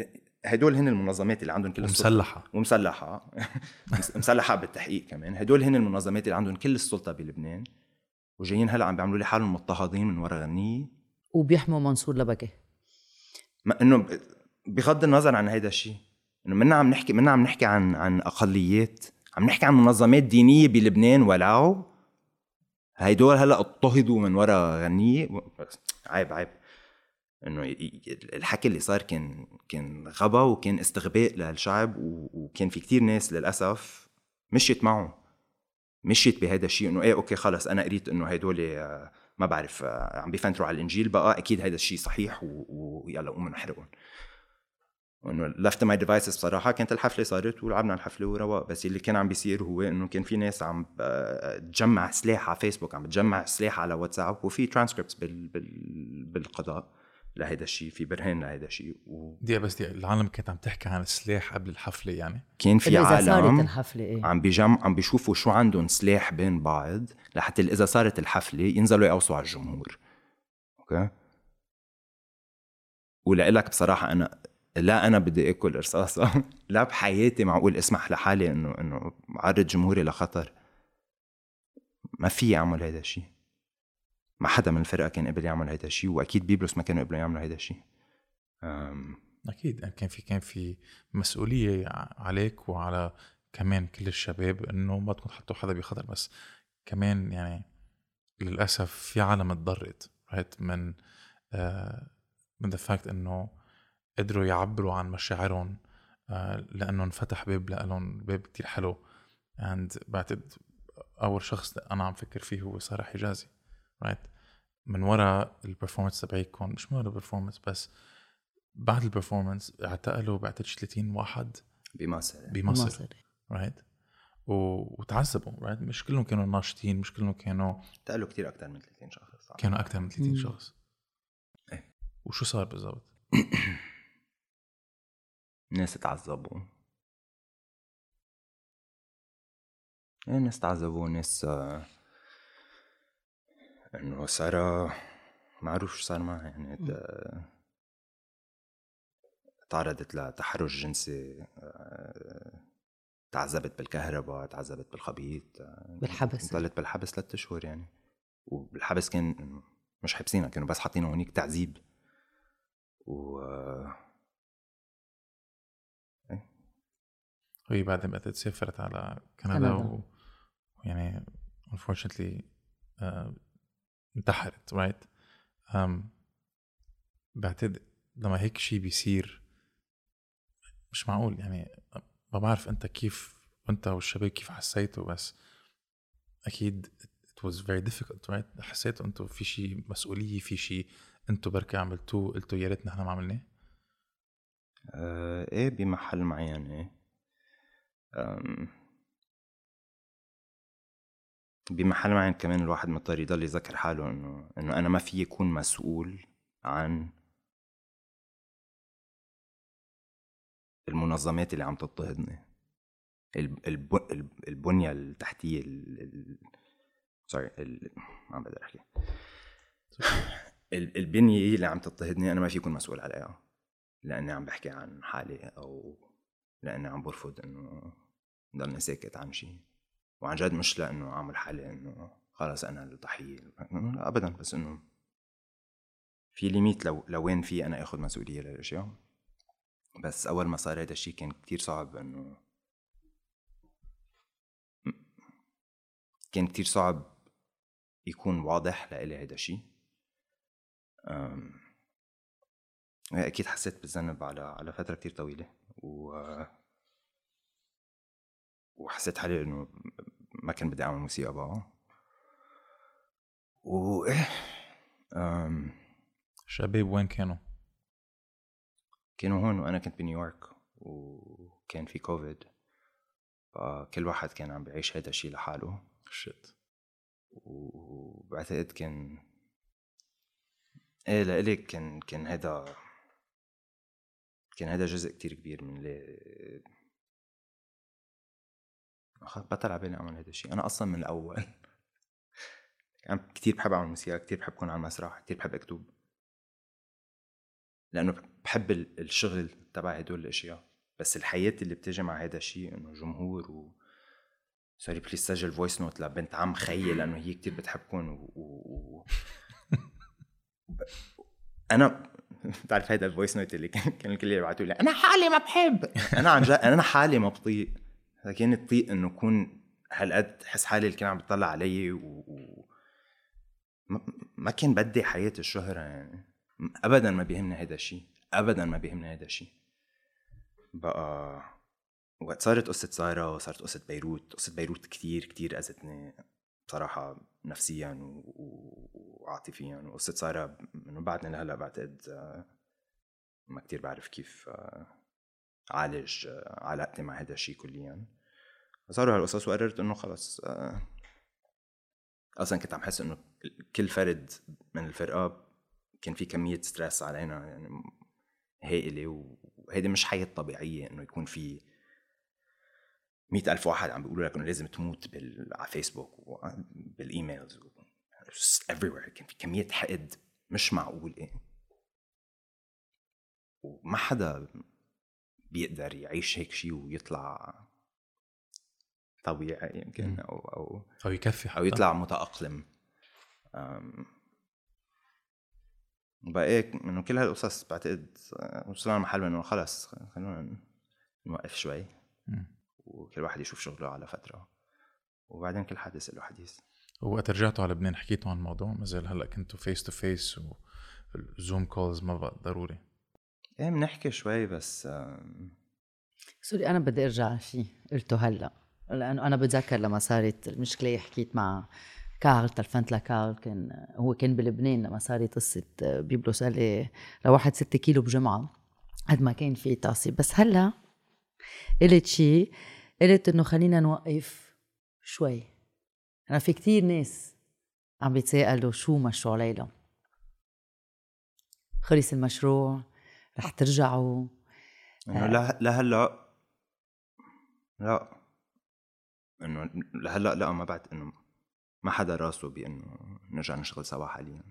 Speaker 1: هدول هن المنظمات اللي عندهم كل
Speaker 2: ومسلحة.
Speaker 1: ومسلحة. مسلحة بالتحقيق كمان. هدول هن المنظمات اللي عندهم كل السلطة بلبنان. وجايين هلأ عم بيعملوا لي حالهم مضطهدين من ورا غنية.
Speaker 4: وبيحموا منصور لبكة
Speaker 1: ما إنه بغض النظر عن هيدا الشيء إنه منا عم نحكي منا عم نحكي عن عن أقليات عم نحكي عن منظمات دينية بلبنان ولعوا هيدول هلأ اضطهدوا من وراء غنية. عيب عيب. إنه الحكي اللي صار كان كان غبا وكان استغباء للشعب وكان في كتير ناس للأسف مشيت معه مشيت بهذا الشيء إنه إيه okay خلص أنا قريت إنه هدول آه، ما بعرف آه، عم بيفتروا على الإنجيل بقى أكيد هذا الشيء صحيح ويلا قوموا نحرقهم. إنه left my devices بصراحة كانت الحفلة صارت ولعبنا الحفلة ورواق بس اللي كان عم بيصير هو إنه كان في ناس عم تجمع سلاح على فيسبوك عم تجمع سلاح على واتساب وفي ترانسكريبتس بال... بال... بالقضاء. لهيدا الشيء في برهان لهيدا الشيء و...
Speaker 2: دي بس دي العالم كانت عم تحكي عن السلاح قبل الحفلة يعني؟
Speaker 1: كان في إذا عالم صارت
Speaker 4: الحفلة إيه؟
Speaker 1: عم بيجم عم بيشوفوا شو عندهم سلاح بين بعض لحتى إذا صارت الحفلة ينزلوا يقوصوا على الجمهور. okay؟ ولك بصراحة أنا لا أنا بدي أكل رصاصة. لا بحياتي معقول اسمح لحالي إنه إنه عرض جمهوري لخطر. ما في أعمل هذا الشيء ما حدا من الفرقة كان قبل يعمل هذا الشيء وأكيد بيبلوس ما كانوا قبلوا يعملوا هذا الشيء.
Speaker 2: أكيد كان في كان في مسؤولية عليك وعلى كمان كل الشباب إنه ما تكون حطوا حدا بخطر. بس كمان يعني للأسف في عالم تضررت من آه من the fact إنه قدروا يعبروا عن مشاعرهم آه لأنه انفتح باب لهم باب كتير حلو. and بعتقد أول شخص أنا عم فكر فيه هو ساره حجازي right right? من وراء ال performance تبعيكم مش من وراء ال performance بس بعد البرفورمانس اعتقلوا بعتقد 30 واحد
Speaker 1: بمصر.
Speaker 2: بمصر right right? وتعذبوا right right? مش كلهم كانوا ناشطين مش كلهم كانوا
Speaker 1: اعتقلوا كثير أكثر من 30 شخص
Speaker 2: كانوا أكثر من 30 شخص. إيه. وشو صار بالضبط؟
Speaker 1: ناس تعذبوا إيه ناس تعذبوا ناس آه انه سارة معروف شو صار معها يعني تعرضت لتحرش جنسي آه، تعذبت بالكهرباء تعذبت بالخبيط آه،
Speaker 4: بالحبس.
Speaker 1: ضلت بالحبس ثلاثة أشهر يعني. وبالحبس كان مش حابسينها كانوا بس حاطينها هونيك تعذيب. و
Speaker 2: إيه. هي بعدين بقت سافرت على كندا, كندا. ويعني unfortunately uh, انتحرت رايت um, بعتقد لما هيك شيء بيصير مش معقول يعني ما بعرف انت كيف انت والشباب كيف حسيتوا بس أكيد it was very difficult right حسيتوا أنتوا في شيء مسؤولية في شيء أنتوا بركي عملتوه قلتوا يا ريت نحن ما عملناه
Speaker 1: آه إيه بمحل معين إيه بمحل معين كمان الواحد مضطر يضل يذكر حاله إنه إنه أنا ما في يكون مسؤول عن المنظمات اللي عم تضطهدني. البنية التحتية سوري ما عم بقدر أحكي. ال- البنية اللي عم تضطهدني أنا ما في يكون مسؤول عليها لأني عم بحكي عن حالي أو لأني عم برفض إنه ضلني ساكت عن شيء وعن جد مش لأنه اعمل حالي إنه خلص أنا الضحيه لا ابدا بس إنه في ليميت لو لوين في أنا اخذ مسؤولية للأشياء. بس أول ما صار هذا الشيء كان كتير صعب إنه كان كتير صعب يكون واضح لإلي هيدا الشيء. أم، أكيد حسيت بالذنب على على فترة كتير طويلة. و وحسيت حالي إنه ما كان بدي أعمل موسيقى بقى. و أم،
Speaker 2: شباب وين كانوا؟
Speaker 1: كانوا هون وأنا كنت بنيويورك وكان في كوفيد. فكل واحد كان عم بيعيش هذا الشيء لحاله.
Speaker 2: شت
Speaker 1: وبعتقد كان إيه لإلي كان كان هذا كان هذا جزء كتير كبير من اللي أخ- بطل على بالي اعمل هذا الشيء. أنا أصلا من الأول. عم كتير بحب أعمل موسيقى كتير بحب أكون على المسرح كتير بحب أكتب. لأنه بحب ال- الشغل تبع هدول الأشياء. بس الحياة اللي بتجي مع هذا الشيء إنه جمهور و sorry please سجل voice note لبنت عم خيي لأنه هي كتير بتحبكم و... و... و... أنا بتعرف هيدا ال voice note اللي كان كان الكل يبعتوا لي أنا حالي ما بحب. أنا عن جد أنا حالي ما بطيق كان الطيق إنه اكون هالقد حس حالي الكل عم بيطلع علي و, و... ما... كان بدي حياة الشهرة يعني. ابدا ما بيهمني هذا الشيء ابدا ما بيهمني هذا الشيء بقى وقت صارت قصة سارة وصارت قصة بيروت قصة بيروت كتير كتير أذتني بصراحة نفسيا و- و- وعاطفيا. وقصة سارة من بعدني لهلأ بعتقد آه، ما كتير بعرف كيف آه، عالج آه، علاقتي مع هذا الشيء كليا. صاروا هالقصص وقررت إنه خلص آه، أصلا كنت عم حس إنه كل فرد من الفرقة كان في كمية ستريس علينا يعني هائلة وهيدي مش حياة طبيعية إنه يكون في مئة ألف واحد عم بيقولوا لك إنه لازم تموت بال... على فيسبوك وبالايميلز و... everywhere. كان في كمية حقد مش معقول إيه. وما حدا بيقدر يعيش هيك شيء ويطلع طبيعي يمكن. أو أو
Speaker 2: أو يكفي حتى.
Speaker 1: أو يطلع متأقلم. بقى إنه كل هالقصص بعتقد آه، وصلنا لمحل إنه خلص خلونا نوقف شوي. وكل واحد يشوف شغله على فترة. وبعدين كل حادث له حديث.
Speaker 2: وقت رجعتوا على لبنان حكيتوا عن الموضوع؟ ما زال هلأ كنتوا face to face و Zoom calls ما بقى ضروري.
Speaker 1: إيه بنحكي شوي بس
Speaker 4: sorry أنا بدي أرجع على شيء قلته هلأ لأنه أنا بتذكر لما صارت المشكلة حكيت مع كارل تلفنت لكارل كان هو كان بلبنان لما صارت قصة بيبلوس قال لي لواحد ستة كيلو بجمعة قد ما كان في تعصيب بس هلأ قلت شيء قلت إنه خلينا نوقف شوي. أنا في كتير ناس عم بيتساءلوا شو مشروع ليلى. خلص المشروع رح ترجعوا.
Speaker 1: إنه له- لهلأ لا. إنه لهلأ لا ما بعد إنه ما حدا راسه بإنه نرجع نشتغل سوا حاليا.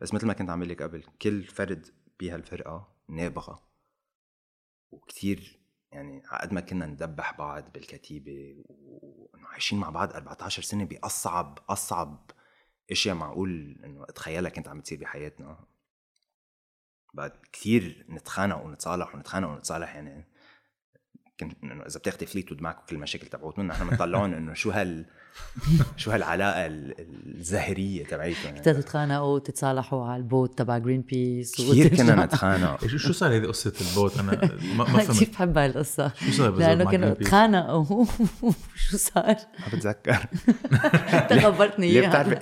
Speaker 1: بس مثل ما كنت عم لك قبل كل فرد بهالفرقة نابغة. وكتير يعني عقد ما كنا ندبح بعض بالكتيبة وإنه عايشين مع بعض 14 سنة بأصعب أصعب إشياء معقول إنه اتخيلها كنت عم تصير بحياتنا. بعد كثير نتخانق ونتصالح ونتخانق ونتصالح يعني كنت إنه إذا بتاخذي فليتود معك وكل المشاكل تبعوتنا نحن بنطلعون إنه شو هال شو هالعلاقة ال- الزهرية تبعيتهم
Speaker 4: كنتوا
Speaker 1: يعني.
Speaker 4: تتخانقوا تتصالحوا على ال boat تبع Greenpeace
Speaker 1: كثير كنا نتخانق.
Speaker 2: شو شو صار هذه قصة ال boat؟ أنا ما, ما
Speaker 4: أنا كثير
Speaker 2: فهمت.
Speaker 4: بحب هالقصه
Speaker 2: شو صار بالضبط لأنه
Speaker 4: كانوا؟ تخانقوا. شو صار؟
Speaker 1: ما بتذكر.
Speaker 4: انت خبرتني
Speaker 1: ليه
Speaker 4: إياها.
Speaker 1: بتعرف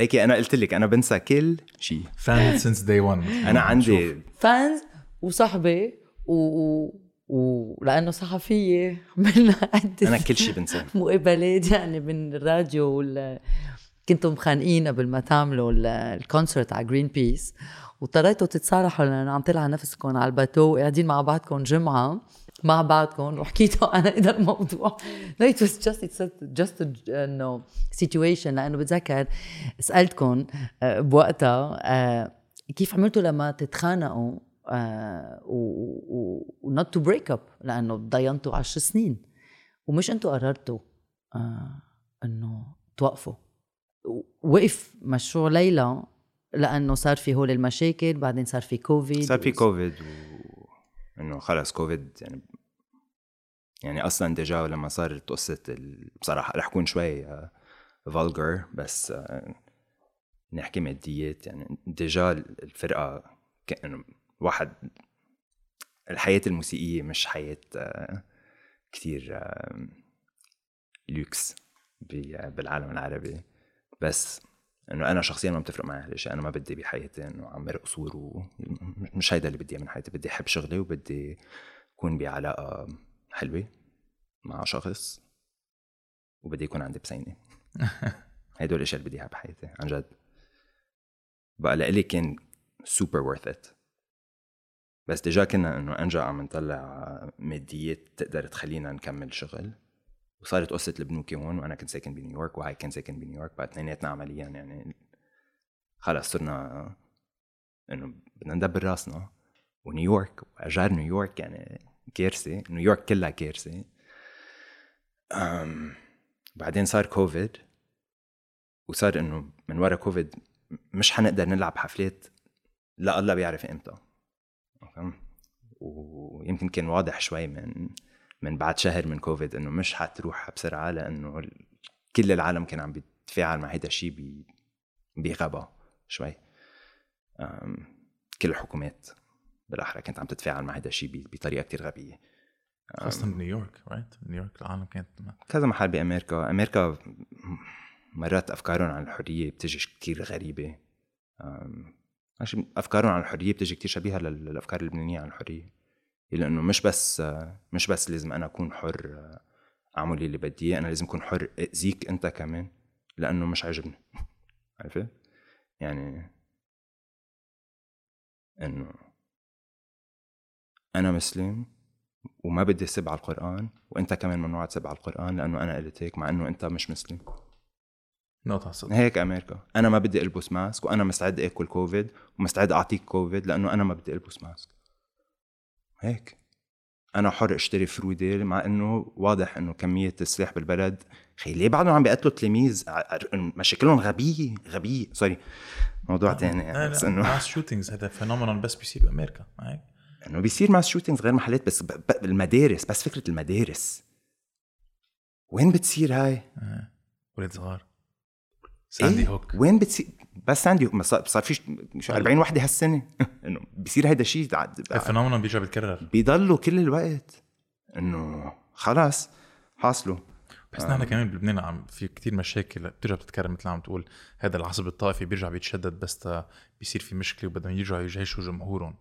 Speaker 1: هيك أنا قلت لك أنا بنسى كل شيء.
Speaker 2: fan since day 1
Speaker 1: أنا عندي
Speaker 4: fans وصحبه و... ولأنه صحفية عملنا عده
Speaker 1: أنا كل شيء بنساه.
Speaker 4: مقابلات يعني من الراديو وال كنتوا مخانقين قبل ما تعملوا ال- ال concert على Greenpeace واضطريتوا تتصالحوا لأنه عم طلع نفسكم على الباتو وقاعدين مع بعضكم جمعة مع بعضكم. وحكيتوا عن هذا الموضوع. No it was just it's just a إنه situation. لأنه بتذكر سألتكم آه، بوقتها آه، كيف عملتوا لما تتخانقوا آه، و not to break up لأنه ضينتوا عشر سنين. ومش أنتوا قررتوا إنه توقفوا. وقف مشروع ليلى لأنه صار في هول المشاكل بعدين صار في كوفيد
Speaker 1: صار في كوفيد و إنه خلص كوفيد يعني يعني أصلا déjà لما صارت قصه ال... بصراحة رح أكون شوي vulgar آه، بس آه، نحكي ماديات يعني déjà الفرقة كانه واحد الحياة الموسيقية مش حياة آه، كثير لوكس بالعالم العربي. بس إنه أنا شخصيا ما بتفرق معي هالشيء أنا ما بدي بحياتي إنه اعمر قصور ومش هيدا اللي بدي إياه من حياتي. بدي أحب شغلي وبدي اكون بعلاقه حلوة مع شخص وبدي يكون عندي بسينة. هدول الإشياء اللي بدي إياها بحياتي عن جد. بقى لإلي كان super worth it بس déjà كنا إنه أنجأ عم نطلع ماديات تقدر تخلينا نكمل شغل. وصارت قصة البنوكة هون وأنا كنت ساكن بنيويورك وهاي كان ساكن بنيويورك بعد اثنيناتنا عمليا يعني خلص صرنا إنه بدنا ندبر راسنا. ونيويورك واجار نيويورك يعني كارثة نيويورك كلها كارثة. بعدين صار كوفيد وصار إنه من ورا كوفيد مش حنقدر نلعب حفلات لا الله بيعرف إمتى. ويمكن كان واضح شوي من من بعد شهر من كوفيد إنه مش حتروح بسرعة لأنه كل العالم كان عم بيتفاعل مع هيدا الشيء بغباء شوي. كل الحكومات بالأحرى كانت عم تتفاعل مع هذا الشيء بطريقة كتير غبية.
Speaker 2: خاصة بنيويورك right نيويورك العالم كانت
Speaker 1: كذا محل بأمريكا. أمريكا مرات أفكارهم عن الحرية بتجي كتير غريبة. أفكارهم عن الحرية بتجي كتير شبيهة للأفكار اللبنانية عن الحرية. لأنه مش بس مش بس لازم أنا أكون حر أعمل اللي بدي إياه أنا لازم أكون حر أذيك أنت كمان لأنه مش عاجبني. عرفت يعني إنه أنا مسلم وما بدي اسب على القرآن وأنت كمان ممنوع تسب على القرآن لأنه أنا قلت هيك مع إنه أنت مش مسلم.
Speaker 2: نقطة صدق
Speaker 1: هيك أمريكا. أنا ما بدي ألبس mask وأنا مستعد آكل كوفيد ومستعد أعطيك كوفيد لأنه أنا ما بدي ألبس mask. هيك. أنا حر أشتري فرد مع إنه واضح إنه كمية السلاح بالبلد خي ليه بعدهم عم بيقتلوا تلاميذ مشاكلهم غبية غبية. sorry موضوع ثاني
Speaker 2: يعني بس إنه ماس شوتينجز هذا phenomenon بس بيصير بأمريكا. هيك.
Speaker 1: إنه بيصير mass shootings غير محلات بس بالمدارس بس فكرة المدارس. وين بتصير هاي؟
Speaker 2: ولد صغار. Sandy إيه؟ Hook.
Speaker 1: وين بتصير بس Sandy Hook. صار في شو 40 وحده هالسنة. إنه بصير هيدا الشيء
Speaker 2: ال phenomenon بيرجع بيتكرر
Speaker 1: بيضلوا كل الوقت. إنه خلاص حاصلوا.
Speaker 2: بس نحن كمان بلبنان عم في كتير مشاكل. بترجع بتتكرر مثل عم تقول. هذا العصب الطائفي بيرجع بيتشدد بس بيصير في مشكلة وبدهم يرجعوا يجيشوا جمهورهم.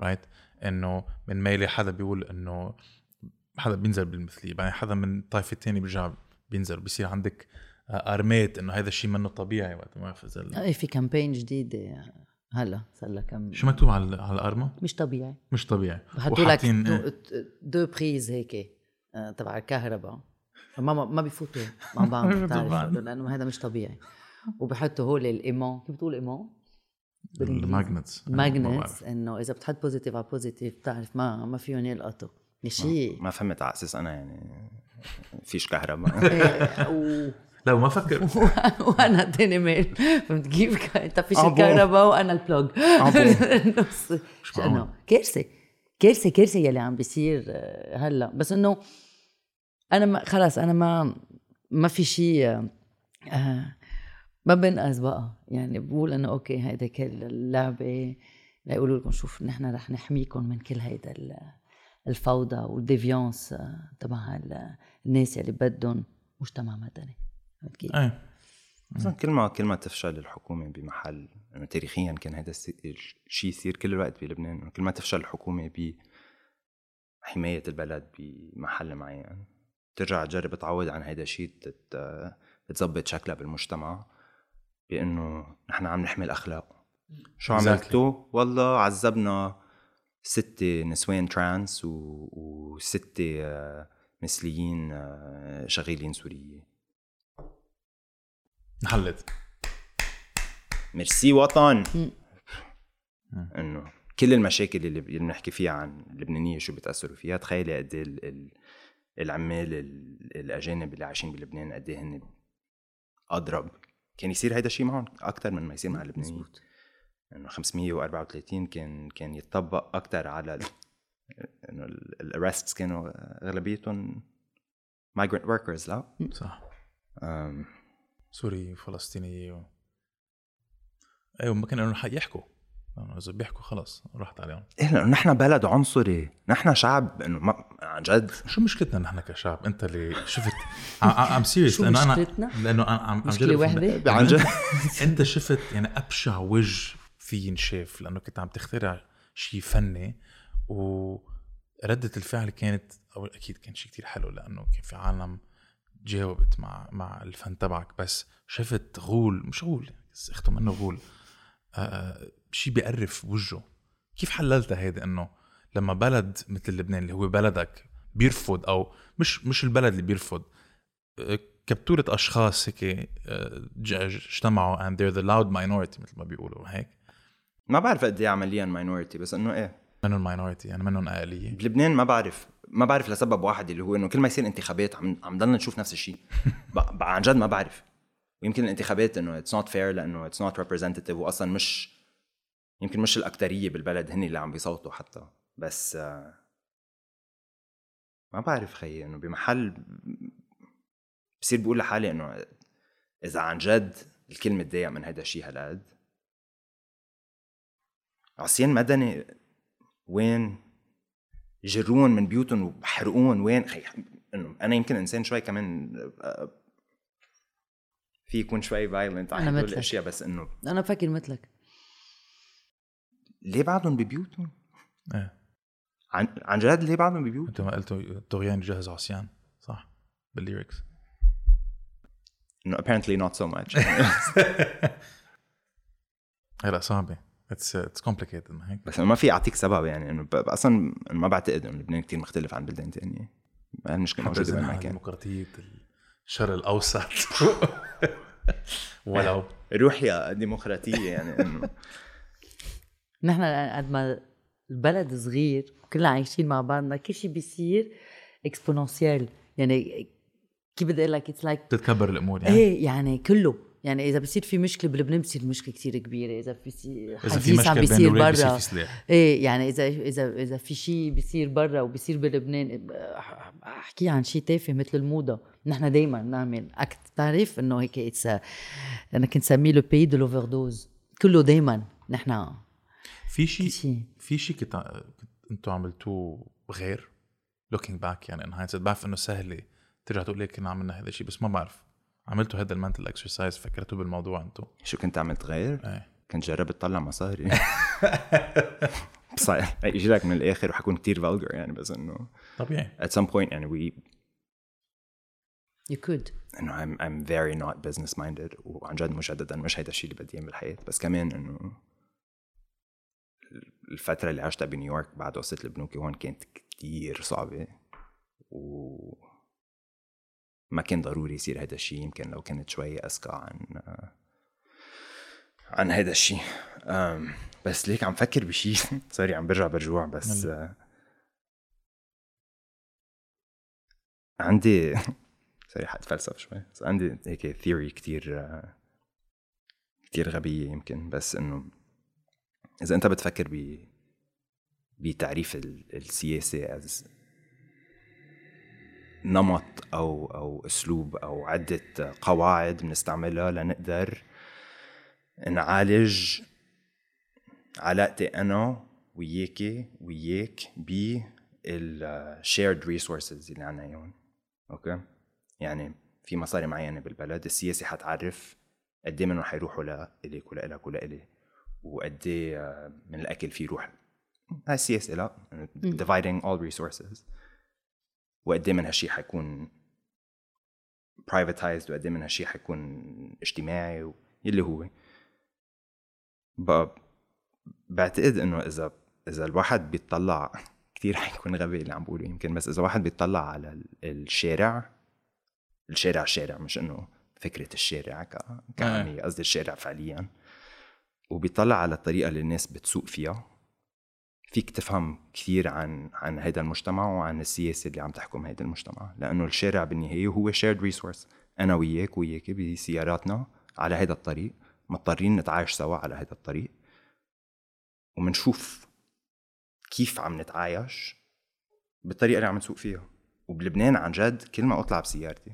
Speaker 2: رايت إنه من ميلي حدا بيقول إنه حدا بينزل بالمثلية. بعدين حدا من الطائفه الثانية بيرجع بينزل. بيصير عندك أرميت إنه هذا الشيء منه طبيعي وقت ما فزل
Speaker 4: اي في كامبين جديده هلأ صار لها كم
Speaker 2: شو مكتوب على على الأرمة؟
Speaker 4: مش طبيعي.
Speaker 2: مش طبيعي.
Speaker 4: بحطوا لك دو, دو بريز هيك آه، تبع الكهرباء. ما ما بيفوتوا مع بعض لأنه هذا مش طبيعي. وبحطوا هول الايمون كيف بتقول ايمون؟
Speaker 2: الماجنتس
Speaker 4: ماجنتس إنه إذا بتحط بوزيتيف على بوزيتيف بتعرف ما ما فيهم يلقطوا. شيء
Speaker 1: ما فهمت على أساس أنا يعني. فيش كهرباء.
Speaker 2: لا وما فكر.
Speaker 4: وأنا تاني ميل فهمت كيف؟ انت فيش الكهرباء وأنا البلوج مش كارثه كارثه كارثه يلي عم بيصير آه، هلا. بس إنه أنا ما خلص أنا ما ما في شيء آه ما بنقص بقى. يعني بقول إنه okay هيدا كل اللعبة. ليقولوا لكم شوف نحن رح نحميكم من كل هيدا الفوضى وال deviance آه، تبع الناس اللي بدهم مجتمع مدني.
Speaker 2: فهمت كيف؟ إيه.
Speaker 1: كل ما كل ما تفشل الحكومة بمحل انه تاريخيا كان هذا الشيء يصير كل الوقت بلبنان كل ما تفشل الحكومة بحماية البلد بمحل معين. ترجع تجرب تعوض عن هذا الشيء تظبط شكلها بالمجتمع بإنه نحن عم نحمي الأخلاق. شو عملتوا؟ والله عذبنا ستة نسوان ترانس و... وستة آه، مثليين آه، شغالين سورية
Speaker 2: انحلت.
Speaker 1: ميرسي وطن. إنه كل المشاكل اللي بنحكي فيها عن اللبنانية شو بتأثروا فيها تخيلي قد إيه ال- ال- العمال ال- الأجانب اللي عايشين بلبنان قد إيه هن أضرب. كان يصير هيدا الشيء معهم؟ أكثر من ما يصير مع اللبنانيين.
Speaker 4: مزبوط
Speaker 1: إنه 534 كان كان يتطبق أكثر على إنه الارستس كانوا أغلبيتهم migrant workers لا؟
Speaker 2: صح.
Speaker 1: أم،
Speaker 2: سوري فلسطيني و... أيوه ما كانوا يحكوا. لأنه إذا بيحكوا خلص راحت عليهم.
Speaker 1: إيه لأنه نحن بلد عنصري. نحن شعب إنه ما عن جد.
Speaker 2: شو مشكلتنا نحن كشعب؟ أنت اللي شفت. I'm serious
Speaker 4: شو
Speaker 2: لأنه أنا
Speaker 4: مشكلتنا؟
Speaker 2: لأنه أنا عم جرب
Speaker 4: واحدة؟
Speaker 1: عن جد.
Speaker 2: أنت شفت يعني أبشع وجه في ينشاف لأنه كنت عم تخترع شيء فني وردة الفعل كانت أو أكيد كان شيء كتير حلو لأنه كان في عالم جاوبت مع مع الفن تبعك بس شفت غول مش غول بس اخته منه غول. آه شيء بيقرف وجهه. كيف حللتها هيدي انه لما بلد مثل لبنان اللي هو بلدك بيرفض أو مش مش البلد اللي بيرفض آه، كبتورة أشخاص هيك آه، اجتمعوا and they're the loud minority مثل ما بيقولوا هيك؟
Speaker 1: ما بعرف قد إيه عمليا minority بس إنه إيه؟
Speaker 2: منهم minority يعني منهم اقليه
Speaker 1: بلبنان ما بعرف. ما بعرف لسبب واحد اللي هو إنه كل ما يصير انتخابات عم عم ضلنا نشوف نفس الشيء. عن جد ما بعرف. ويمكن الانتخابات إنه it's not fair لأنه it's not representative واصلا مش يمكن مش الأكترية بالبلد هن اللي عم بيصوتوا حتى. بس آه، ما بعرف خيي إنه بمحل بصير بقول لحالي إنه إذا عن جد الكل متضايق من هذا الشيء هالقد عصيان مدني وين جرون من بيوتهم وحرقون وين؟ خي إنه أنا يمكن إنسان شوي كمان آه، في يكون شوي فايلنت على هدول. الأشياء بس إنه
Speaker 4: أنا بفكر مثلك.
Speaker 1: ليه بعدهم ببيوتهم؟
Speaker 2: إيه.
Speaker 1: عن عن جد ليه بعدهم ببيوتهم؟
Speaker 2: أنت ما قلتوا طغيان يجهز عصيان صح؟ بال
Speaker 1: lyrics. إنه apparently not so much.
Speaker 2: هلا صعبة. it's it's complicated ما هيك؟
Speaker 1: بس ما في أعطيك سبب يعني إنه ب- أصلا ما بعتقد إنه لبنان كثير مختلف عن بلدان تانية.
Speaker 2: المشكلة
Speaker 1: موجودة
Speaker 2: إذا
Speaker 1: وين ما
Speaker 2: نحن
Speaker 1: كان
Speaker 2: ديمقراطيه الشرق الاوسط ولو
Speaker 1: روح يا ديمقراطية يعني إنه.
Speaker 4: نحن قد ما البلد صغير كلنا عايشين مع بعضنا كل شيء بيصير exponential يعني كيف بدي أقول لك it's like
Speaker 2: بتتكبر الأمور يعني.
Speaker 4: إيه يعني كله. يعني إذا بصير في مشكلة بلبنان بصير مشكلة كتير كبيرة إذا في حديث عم بيصير برا. إيه يعني إذا إذا إذا في شيء بيصير برا وبيصير بلبنان أحكي عن شيء تافه مثل الموضة. نحن دائما نعمل act بتعرف إنه هيك it's أنا كنت سميه le pays de l'overdose كله دائما نحن
Speaker 2: في شيء في شيء كنت أنتم عملتوه غير؟ looking back يعني in hindsight بعرف إنه سهلة. ترجع تقول لك كنا عملنا هذا الشيء بس ما بعرف. عملتوا هذا ال mental exercise فكرتوا بالموضوع أنتم
Speaker 1: شو كنت عملت غير؟
Speaker 2: إيه.
Speaker 1: كنت جربت اطلع مصاري. بس يجي لك من الآخر وحكون كتير vulgar يعني بس إنه
Speaker 2: طبيعي.
Speaker 1: at some point يعني we
Speaker 4: you could
Speaker 1: إنه I'm I'm very not business minded وعن جد مجددا مش هيدا الشيء اللي بدي إياه بالحياة. بس كمان إنه الفترة اللي عشتها بنيويورك بعد قصة البنوكي هون كانت كتير صعبة. و ما كان ضروري يصير هذا الشيء يمكن لو كنت شوي أذكى عن عن هذا الشيء. بس ليك عم فكر بشيء سوري عم برجع برجوع بس آه، عندي sorry حتفلسف شوي. بس عندي هيك theory كتير آه، كتير غبية يمكن. بس إنه إذا أنت بتفكر ب بتعريف ال- السياسة as نمط أو أو أسلوب أو عدة قواعد بنستعملها لنقدر نعالج علاقتي أنا وياكي وياك ب ال shared resources اللي عنا إياهم. أوكي؟ يعني في مصاري معينة بالبلد السياسة حتعرف قد إيه منهم حيروحوا لإلك ولإلك ولإلي وقد إيه من الأكل في يروح. هاي السياسة لا. dividing all resources. وقد إيه من هالشيء حيكون privatized وقد إيه من هالشيء حيكون اجتماعي يلي هو. بقى بعتقد إنه إذا إذا الواحد بيطلع كثير حيكون غبي اللي عم بقوله يمكن بس إذا الواحد بيطلع على ال- الشارع الشارع شارع مش إنه فكرة الشارع ك... كعامية قصدي الشارع فعليا وبيطلع على الطريقة اللي الناس بتسوق فيها فيك تفهم كثير عن عن هذا المجتمع وعن السياسة اللي عم تحكم هذا المجتمع لأنه الشارع بالنهاية هو شيرد ريسورس أنا وياك وياك بسياراتنا على هذا الطريق مضطرين نتعايش سوا على هذا الطريق. ومنشوف كيف عم نتعايش بالطريقة اللي عم نسوق فيها. وبلبنان عن جد كل ما أطلع بسيارتي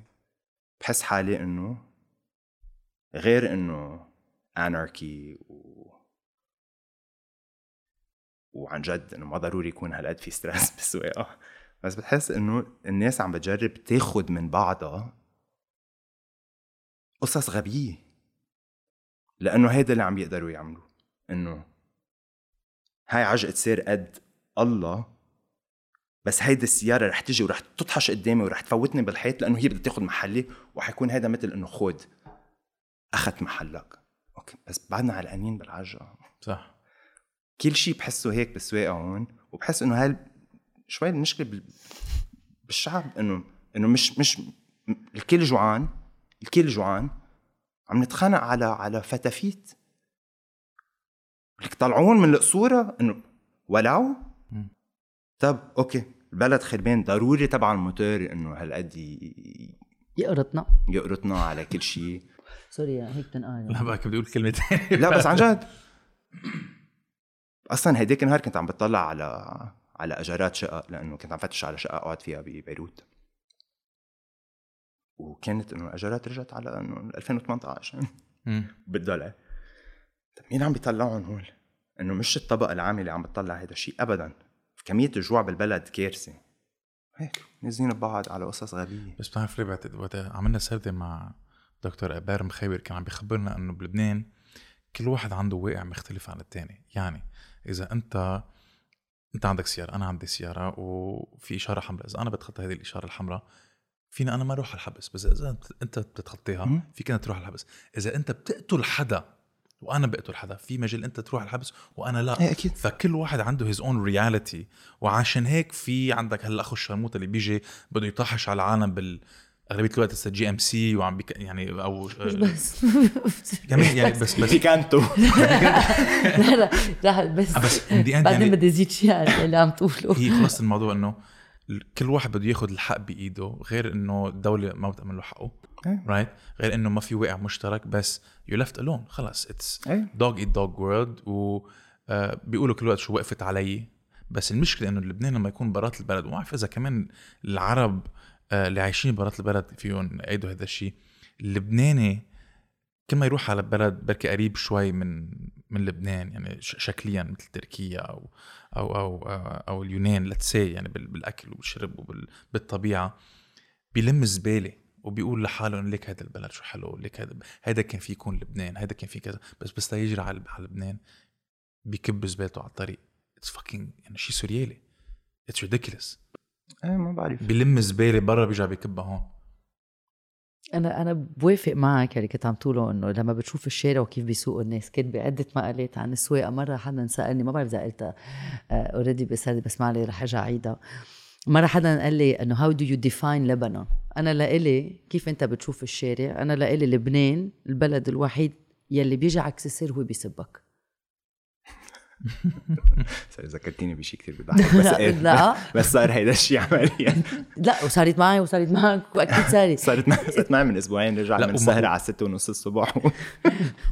Speaker 1: بحس حالي إنه غير إنه اناركي و وعن جد إنه ما ضروري يكون هالقد في ستريس بالسواقه بس بتحس إنه الناس عم بتجرب تاخد من بعضها قصص غبية. لأنه هيدا اللي عم يقدروا يعملوه. إنه هاي عجقة سير قد الله بس هيدي السيارة رح تجي ورح تطحش قدامي ورح تفوتني بالحيط لأنه هي بدها تاخد محلي وحيكون هذا مثل إنه خود أخذت محلك. أوكي بس بعدنا علقانين بالعجقة.
Speaker 2: صح.
Speaker 1: كل شيء بحسه هيك بالسواقة هون وبحس إنه هاي شوي المشكلة بال- بالشعب إنه إنه مش مش الكل جوعان الكل جوعان عم نتخانق على على فتافيت لك طلعون من القصورة إنه ولعوا طب أوكي البلد خربان ضروري تبع الموتور إنه هالقد ي-
Speaker 4: يقرطنا.
Speaker 1: يقرطنا على كل شيء
Speaker 4: sorry هيك تنقال.
Speaker 2: لا بقى بدي أقول كلمتين
Speaker 1: لا بس عن جد. أصلا هيديك النهار كنت عم بطلع على على أجارات شقق لأنه كنت عم فتش على شقة اقعد فيها ببيروت. وكانت إنه الأجارات رجعت على إنه 2018
Speaker 2: مم.
Speaker 1: بالدولار. طب مين عم بيطلعهم هول؟ إنه مش الطبقه العامله اللي عم بتطلع هذا الشيء ابدا. كمية الجوع بالبلد كارثة. هيك نازلين ببعض على قصص غبية.
Speaker 2: بس بتعرف ليه بعتقد وقت عملنا سردة مع دكتور ابار مخيبر كان عم بيخبرنا إنه بلبنان كل واحد عنده واقع مختلف عن الثاني يعني إذا انت أنت عندك سيارة أنا عندي سيارة وفي إشارة حمراء. إذا أنا بتخطى هذه الإشارة الحمراء فينا أنا ما أروح على الحبس. بس إذا أنت- انت بتتخطيها. فيك أنت تروح على الحبس. إذا أنت بتقتل حدا وأنا بقتل حدا في مجال أنت تروح على الحبس وأنا لا.
Speaker 1: إيه أكيد.
Speaker 2: فكل واحد عنده his own reality وعشان هيك في عندك هلأ أخو الشرموطة اللي بيجي بده يطحش على العالم بال أغلبية الوقت هسه GMC وعم بيك يعني أو
Speaker 4: مش بس.
Speaker 2: كمان يعني بس بس
Speaker 1: في كانتو
Speaker 4: لا لا لا بس.
Speaker 2: بس the end
Speaker 4: بعدين
Speaker 2: يعني
Speaker 4: بدي أزيد شيء على اللي عم تقوله.
Speaker 2: هي خلص الموضوع إنه كل واحد بده ياخذ الحق بإيده غير إنه الدولة ما بتأمن له حقه. right غير إنه ما في واقع مشترك بس you're left alone خلص.
Speaker 1: it's
Speaker 2: dog eat dog world و آه، بيقولوا كل وقت شو وقفت علي. بس المشكلة إنه لبنان لما يكون برات البلد وما بعرف إذا كمان العرب آه، اللي عايشين برات البلد فيهم يعيدوا هذا الشيء. اللبناني كل ما يروح على بلد بركي قريب شوي من من لبنان يعني شكليا مثل تركيا أو أو أو آه، أو اليونان let's say يعني بال- بالأكل والشرب وبالطبيعه بيلم الزباله وبيقول لحاله ليك هذا البلد شو حلو ليك هذا هذا كان في يكون لبنان هذا كان في كذا. بس بس يجري على لبنان بيكب زبالته على الطريق. it's fucking يعني شيء سوريالي. it's ridiculous
Speaker 1: إيه ما بعرف.
Speaker 2: بيلم زبالة برا بيرجع بيكبها هون.
Speaker 4: أنا أنا بوافق معك اللي كنت عم تقوله إنه لما بتشوف الشارع وكيف بيسوقوا الناس كنت بعده مقالات عن السواقة مرة حدا سألني ما بعرف إذا قلتها already بسردي بس ما علي رح أرجع أعيدها. مرة حدا قال لي إنه how do you define لبنان أنا لإلي كيف أنت بتشوف الشارع؟ أنا لإلي لبنان البلد الوحيد يلي بيجي عكس السير هو بيسبك.
Speaker 1: ذكرتيني بشيء كثير بضحك بس إيه
Speaker 4: لا.
Speaker 1: بس صار هيدا الشيء عمليا.
Speaker 4: لا وصارت معي وصارت معك وأكيد صارت.
Speaker 1: صارت معي صارت معي من أسبوعين رجع
Speaker 2: لا،
Speaker 1: من السهره على 6 ونص الصبح.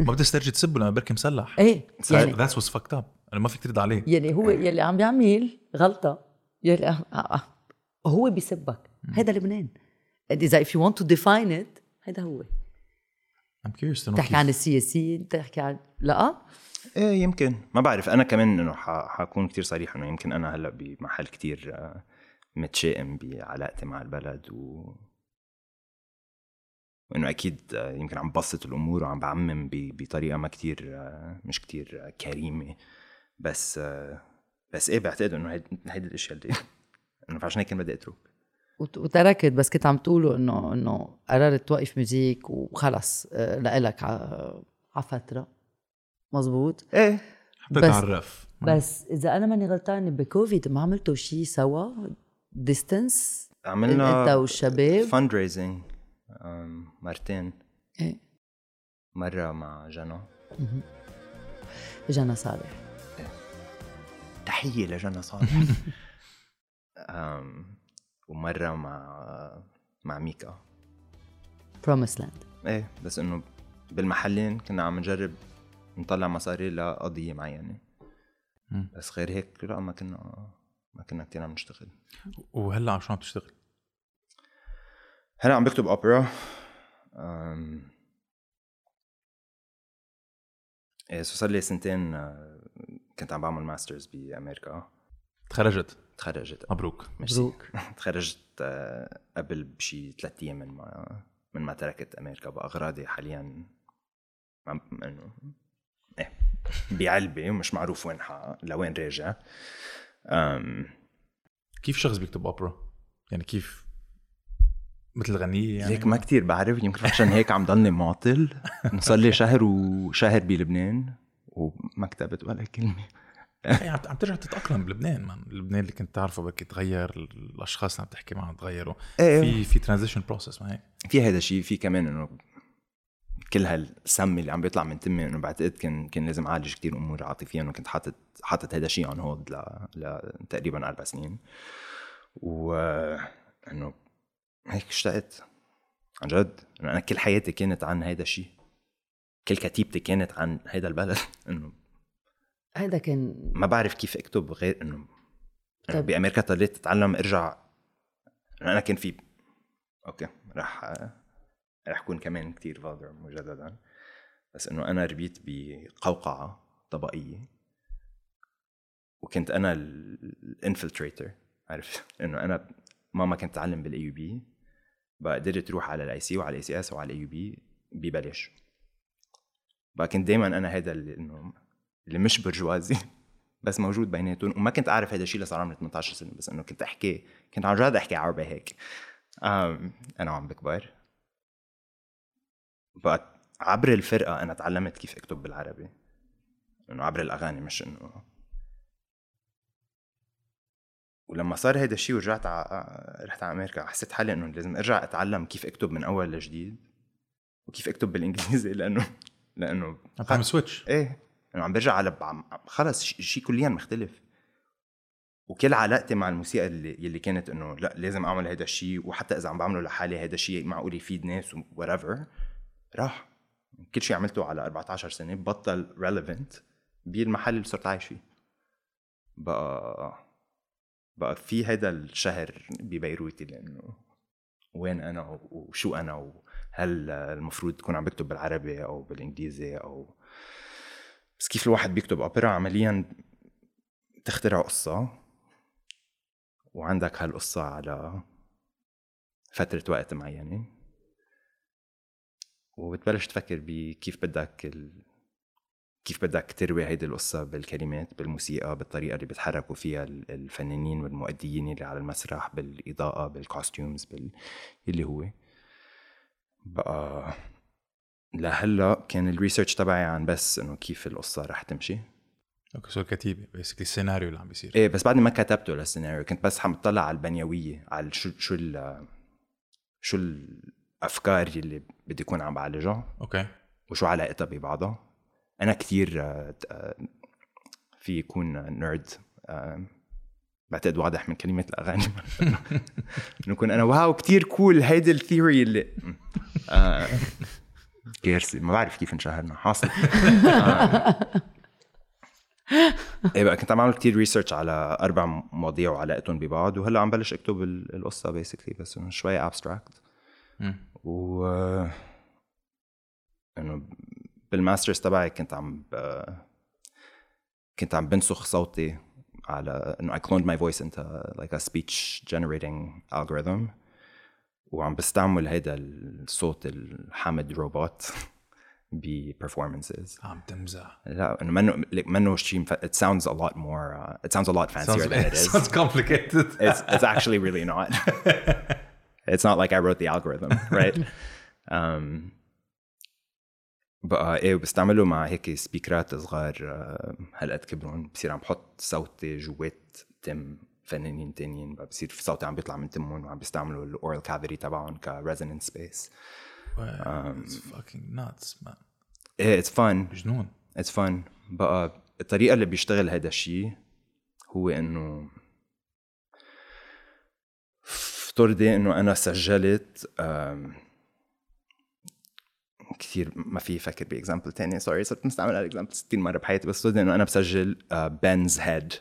Speaker 2: ما بتسترجي تسبه لما بركي مسلح.
Speaker 4: إيه. يعني
Speaker 2: that's what's fucked up أنا ما فيك ترد عليه.
Speaker 4: يلي هو يلي عم بيعمل غلطة. يلي آه، آه، هو بيسبك. هذا لبنان. اذا if you want to define it هذا هو.
Speaker 2: I'm curious to know
Speaker 4: تحكي عن السياسيين تحكي عن لا.
Speaker 1: إيه يمكن. ما بعرف. أنا كمان إنه حكون كتير صريح إنه يمكن أنا هلأ بمحل كتير آه، متشائم بعلاقتي مع البلد و وإنه أكيد آه، يمكن عم بسط الأمور وعم بعمم ب- بطريقة ما كتير آه، مش كتير كريمة. بس بس إيه بعتقد إنه هيدي الأشياء اللي إنه فعشان هيك كان بدي أترك.
Speaker 4: وت- وتركت. بس كنت عم تقولوا إنه إنه قررت توقف music وخلص لإلك على فتره مزبوط
Speaker 1: إيه.
Speaker 2: حطيت
Speaker 4: بس-
Speaker 2: على الرف
Speaker 4: بس إذا أنا ماني غلطانة بكوفيد ما عملتوا شيء سوا؟ distance
Speaker 1: عملنا
Speaker 4: أنت والشباب؟
Speaker 1: fundraising مرتين.
Speaker 4: إيه.
Speaker 1: مرة مع جنى.
Speaker 4: جنى صالح.
Speaker 1: تحية لجنى صالح. أم، ومرة مع مع ميكا.
Speaker 4: Promised Land
Speaker 1: إيه بس إنه بالمحلين كنا عم نجرب نطلع مصاري لقضية معينة
Speaker 2: مم.
Speaker 1: بس غير هيك لا ما كنا ما كنا كتير عم نشتغل
Speaker 2: وهلا شو عم تشتغل؟
Speaker 1: هلا عم بكتب أوبرا أم... إيه صار لي سنتين آه، كنت عم بعمل masters بأمريكا
Speaker 2: تخرجت
Speaker 1: تخرجت
Speaker 2: مبروك
Speaker 1: ميرسي.
Speaker 4: مبروك.
Speaker 1: تخرجت آه، قبل بشي ثلاث أيام من ما من ما تركت أمريكا بأغراضي حاليا عم إنه بعلبة ومش معروف وين. لوين راجع. أم...
Speaker 2: كيف شخص بيكتب أوبرا؟ يعني كيف مثل غنية يعني؟
Speaker 1: هيك ما كتير بعرف يمكن عشان هيك عم ضلني معطل. صار لي شهر وشهر بلبنان وما كتبت ولا كلمة.
Speaker 2: يعني عم ترجع تتأقلم بلبنان منه لبنان اللي كنت تعرفه بركي تغير الأشخاص اللي عم تحكي معهم تغيروا.
Speaker 1: إيه.
Speaker 2: في في transition process ما هيك؟
Speaker 1: في هذا الشيء في كمان إنه كل هالسم اللي عم بيطلع من تمي إنه بعتقد كان كان لازم أعالج كثير أمور عاطفيا وكنت حاطط حاطط هذا الشيء on hold ل... لتقريبا أربع سنين. و إنه هيك اشتقت. عن جد. إنه أنا كل حياتي كانت عن هذا الشيء كل كتابتي كانت عن هذا البلد. إنه
Speaker 4: هيدا كان
Speaker 1: ما بعرف كيف أكتب غير إنه
Speaker 4: طيب.
Speaker 1: بأمريكا اضطريت أتعلم إرجع. أنا كان في okay رح رح اكون كمان كتير vulgar مجددا. بس إنه أنا ربيت بقوقعة طبقية. وكنت أنا ال infiltrator. عرفت؟ إنه أنا ماما كانت تعلم بال AUB قدرت أروح على ال IC وعلى ال ACS وعلى ال AUB ببلاش. بقى كنت دائما أنا هذا اللي إنه اللي مش برجوازي. بس موجود بيناتهم. وما كنت أعرف هذا الشيء لصار عمري 18 سنة. بس إنه كنت أحكي كنت عن جد أحكي عربي هيك. أنا وعم بكبر. عبر الفرقة أنا تعلمت كيف أكتب بالعربي. إنه عبر الأغاني مش إنه ولما صار هذا الشيء ورجعت ع... رحت على أمريكا حسيت حالي إنه لازم أرجع أتعلم كيف أكتب من أول لجديد وكيف أكتب بالإنجليزي لأنه لأنه
Speaker 2: عم سويتش
Speaker 1: إيه إنه عم برجع على خلص شيء كليا مختلف. وكل علاقتي مع الموسيقى اللي يلي كانت إنه لا لازم أعمل هذا الشيء وحتى إذا عم بعمله لحالي هذا الشيء معقول يفيد ناس وريفر راح. كل شيء عملته على 14 سنة بطل ريليفنت بالمحل اللي صرت عايش فيه. بقى بقى في هذا الشهر ببيروت اللي إنه وين أنا وشو أنا وهل المفروض تكون عم بكتب بالعربي أو بالإنجليزي أو بس كيف الواحد بيكتب. أوبرا عمليا تخترع قصة وعندك هالقصة على فترة وقت معينة. وبتبلش تفكر بكيف بدك ال... كيف بدك تروي هيدي القصة بالكلمات بالموسيقى بالطريقة اللي بيتحركوا فيها ال- الفنانين والمؤديين اللي على المسرح بالإضاءة بال costumes بال... اللي هو. بقى لهلأ كان ال research تبعي عن بس إنه كيف القصة رح تمشي.
Speaker 2: okay so الكتابة basically السيناريو اللي عم بيصير.
Speaker 1: إيه بس بعد ما كتبته للسيناريو كنت بس عم بطلع على البنيوية على شو شو ال شو الافكار اللي بدي اكون عم بعالجها.
Speaker 2: okay.
Speaker 1: وشو علاقتها ببعضها. أنا كثير في يكون nerd بعتقد واضح من كلمة الأغاني. إنه كون أنا wow كتير cool هيدي ال theory اللي آه، كارثة ما بعرف كيف انشهرنا. حاصل. آه. إيه بقى كنت عم بعمل كتير research على أربع مواضيع وعلاقتهم ببعض وهلأ عم بلش أكتب ال- القصة basically بس شوي
Speaker 2: abstract.
Speaker 1: و انه بال masters تبعي كنت عم ب... كنت عم بنسخ صوتي على انه I cloned my voice into like a speech generating algorithm وعم بستعمل هيدا الصوت الحامد روبوت ب performances
Speaker 2: عم تمزح
Speaker 1: لا انه منه منه شيء it sounds a lot more uh, it sounds a lot fancier than it is
Speaker 2: sounds complicated
Speaker 1: it's it's actually really not. It's not like I wrote the algorithm, right? um, بقى إيه وبستعمله مع هيك سبيكرات صغار آه، هالقد كبرون بصير عم بحط صوتي جوات تم فنانين تانيين. بصير في صوتي عم بيطلع من تمهم وعم بيستعملوا ال oral cavity تبعهم ك resonance space
Speaker 2: It's fucking nuts man.
Speaker 1: إيه it's fun
Speaker 2: جنون
Speaker 1: it's fun بقى الطريقة اللي بيشتغل هذا الشيء هو إنه افترضي إنه أنا سجلت كثير ما في فكر ب example تاني. sorry صرت مستعمل ال example 60 مرة بحياتي بس افترضي إنه أنا بسجل bins head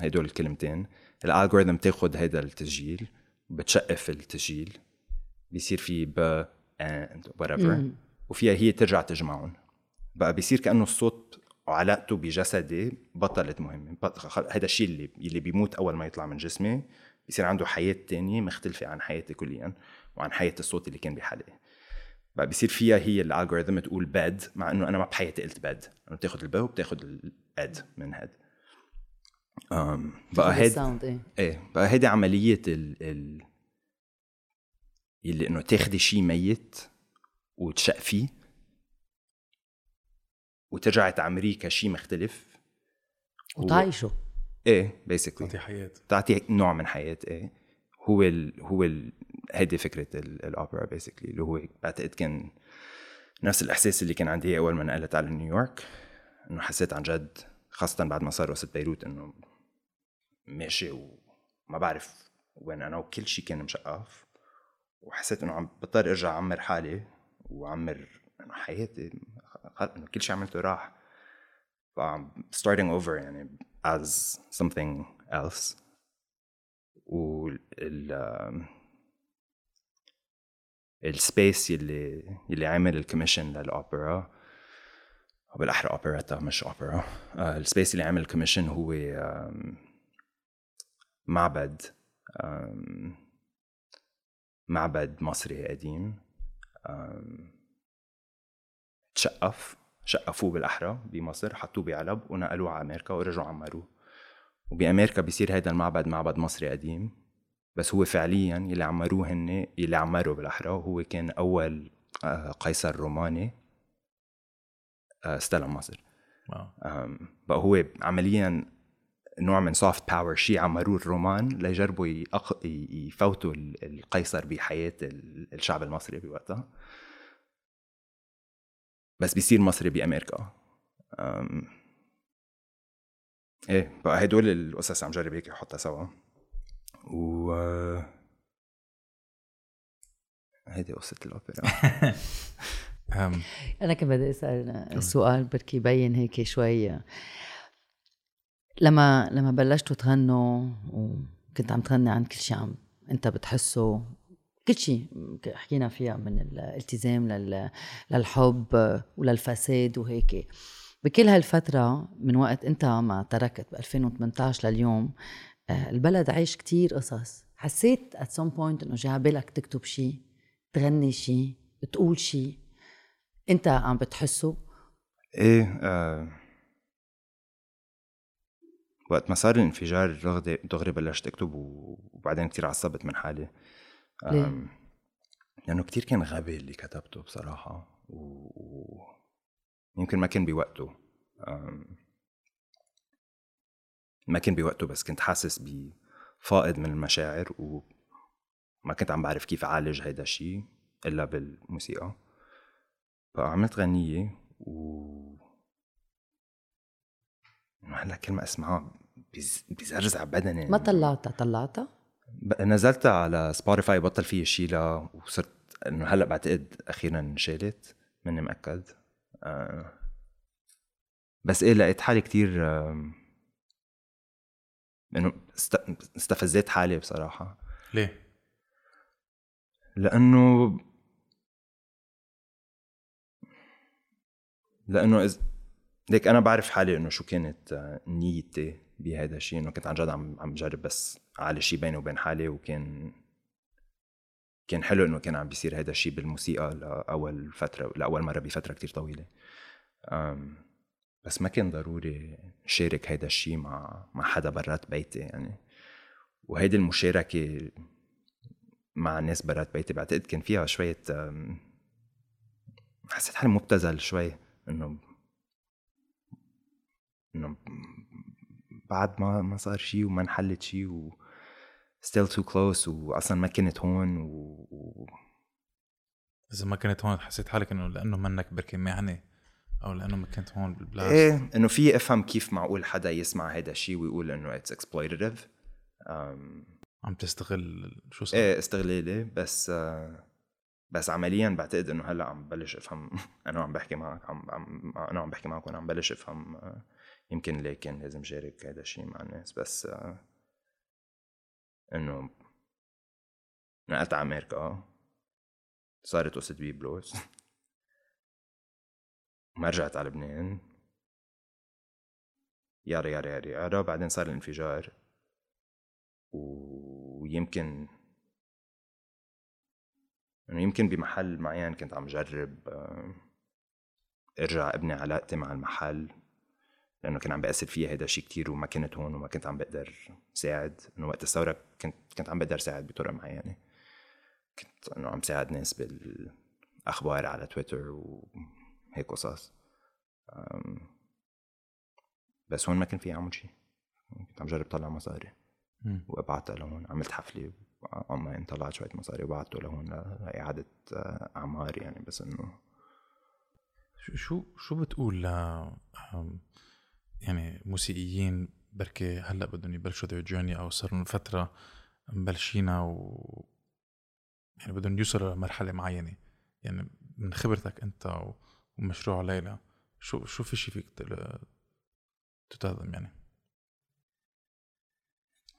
Speaker 1: هدول الكلمتين. ال algorithm بتاخذ هيدا التسجيل بتشقف التسجيل. بيصير في ب and whatever. وفيها هي ترجع تجمعهم. بقى بيصير كأنه الصوت وعلاقته بجسدي بطلت مهمة. هذا الشيء اللي اللي بيموت أول ما يطلع من جسمي. بيصير عنده حياة تانية مختلفة عن حياتي كليا وعن حياه الصوت اللي كان بحالي بقى بيصير فيها هي ال algorithm تقول bed مع إنه أنا ما بحياتي قلت bed انه بتاخذ ال b وبتاخذ ال ed من head. أم بقى هيد
Speaker 4: ال sound
Speaker 1: إيه. إيه بقى هيدي عملية ال ال يلي إنه تاخدي شيء ميت وتشقفيه وترجعي تعمريه كشيء مختلف.
Speaker 4: وتعيشه
Speaker 1: إيه basically
Speaker 2: تعطي حياة.
Speaker 1: تعطي نوع من حياة إيه. هو ال هو ال هيدي فكرة ال- الأوبرا basically اللي هو بعتقد كان نفس الإحساس اللي كان عندي أول ما نقلت على نيويورك إنه حسيت عن جد خاصة بعد ما صار وصلت بيروت إنه ماشي وما بعرف وين أنا وكل شيء كان مشقف. وحسيت إنه عم بضطر أرجع أعمر حالي وأعمر إنه حياتي إنه كل شيء عملته راح. ف starting over يعني as something else. وال السبيس يلي يلي عمل ال commission للأوبرا أو بالأحرى operetta مش أوبرا. آه، ال space اللي عمل ال commission هو آم، معبد آم، معبد مصري قديم تشقف. شقفوه بالأحرى بمصر حطوه بعلب ونقلوه على أمريكا ورجعوا عمروه. وبأمريكا بيصير هذا المعبد معبد مصري قديم. بس هو فعليا يلي عمروه هن يلي عمروه بالأحرى هو كان أول آه، قيصر روماني آه، استلم مصر. بقى هو عمليا نوع من soft power شيء عملوه الرومان ليجربوا يفوتوا ال- القيصر بحياة ال- الشعب المصري بوقتها. بس بيصير مصري بأمريكا. أم، إيه بقى هدول القصص عم جرب هيك احطها سوا. و هيدي قصة الأوبرا.
Speaker 2: أم،
Speaker 4: أنا كنت بدي أسأل سؤال بركي يبين هيك شوي. لما لما بلشتوا تغنوا وكنت عم تغني عن كل شيء عم أنت بتحسه كل شيء حكينا فيها من الالتزام لل- للحب وللفساد وهيك. بكل هالفترة من وقت انت ما تركت ب 2018 لليوم آه، البلد عايش كتير قصص. حسيت at some point إنه جا بالك تكتب شيء تغني شيء تقول شيء. انت عم بتحسه؟
Speaker 1: إيه آه. وقت ما صار الانفجار دغري بلشت أكتب و- وبعدين كتير عصبت من حالي.
Speaker 4: ليه؟
Speaker 1: آم، لأنه كتير كان غبي اللي كتبته بصراحة و... و... يمكن ما كان بوقته. ما كان بوقته بس كنت حاسس بفائض من المشاعر وما كنت عم بعرف كيف أعالج هيدا الشيء إلا بالموسيقى. فعملت غنية و هلأ كل ما أسمعها بيز- بيزرزع بدني.
Speaker 4: ما طلعتها؟ طلعتها؟
Speaker 1: نزلتها على Spotify بطل فيه شيلها وصرت إنه هلأ بعتقد أخيرا انشالت ماني مأكد آه. بس إيه لقيت حالي كتير إنه است- استفزيت حالي بصراحة
Speaker 2: ليه؟
Speaker 1: لأنه لأنه إز... ليك أنا بعرف حالي إنه شو كانت آه، نيتي بهذا الشيء إنه كنت عن جد عم عم جرب بس اعالج شيء بيني وبين حالي وكان كان حلو إنه كان عم بيصير هذا الشيء بالموسيقى لأول فترة لأول مرة بفترة كتير طويلة. بس ما كان ضروري شارك هذا الشيء مع مع حدا برات بيتي يعني. وهيدي المشاركة مع الناس برات بيتي بعتقد كان فيها شوية أم، حسيت حالي مبتذل شوي إنه إنه بعد ما ما صار شيء وما انحلت شيء و still too close واصلا ما كنت هون و.
Speaker 2: إذا ما كنت هون حسيت حالك إنه لأنه منك بركي معني أو لأنه ما كنت هون بال
Speaker 1: place إيه إنه في أفهم كيف معقول حدا يسمع هيدا الشيء ويقول إنه it's أم،
Speaker 2: عم تستغل شو صار
Speaker 1: إيه استغلالي بس آه، بس عمليا بعتقد إنه هلأ عم بلش أفهم أنا عم بحكي معك عم, عم أنا عم بحكي معك وأنا عم بلش أفهم آه، يمكن ليه كان لازم شارك هذا الشيء مع الناس بس آه، إنه نقلت على أمريكا صارت قصة بيبلوس ما رجعت على لبنان. يارا يارا يارا يارا بعدين صار الانفجار. ويمكن إنه يمكن بمحل معين كنت عم جرب آه، ارجع ابني علاقتي مع المحل. لأنه كان عم بأثر فيها هيدا الشيء كتير وما كنت هون وما كنت عم بقدر ساعد. انه وقت الثورة كنت كنت عم بقدر ساعد بطرق معينة. كنت إنه عم ساعد ناس بالأخبار على تويتر وهيك قصص. بس هون ما كان في اعمل شيء كنت عم جرب طلع مصاري. وابعتها لهون. عملت حفلة عمان طلعت شوية مصاري وبعته لهون لإعادة أعمار يعني. بس إنه
Speaker 2: شو شو بتقول ل يعني موسيقيين بركي هلأ بدهم يبلشوا ذير جيرني أو صار لهم فترة مبلشينها و يعني بدهم يوصلوا لمرحلة معينة. يعني من خبرتك أنت ومشروع ليلى شو شو في شيء فيك تتقدم يعني؟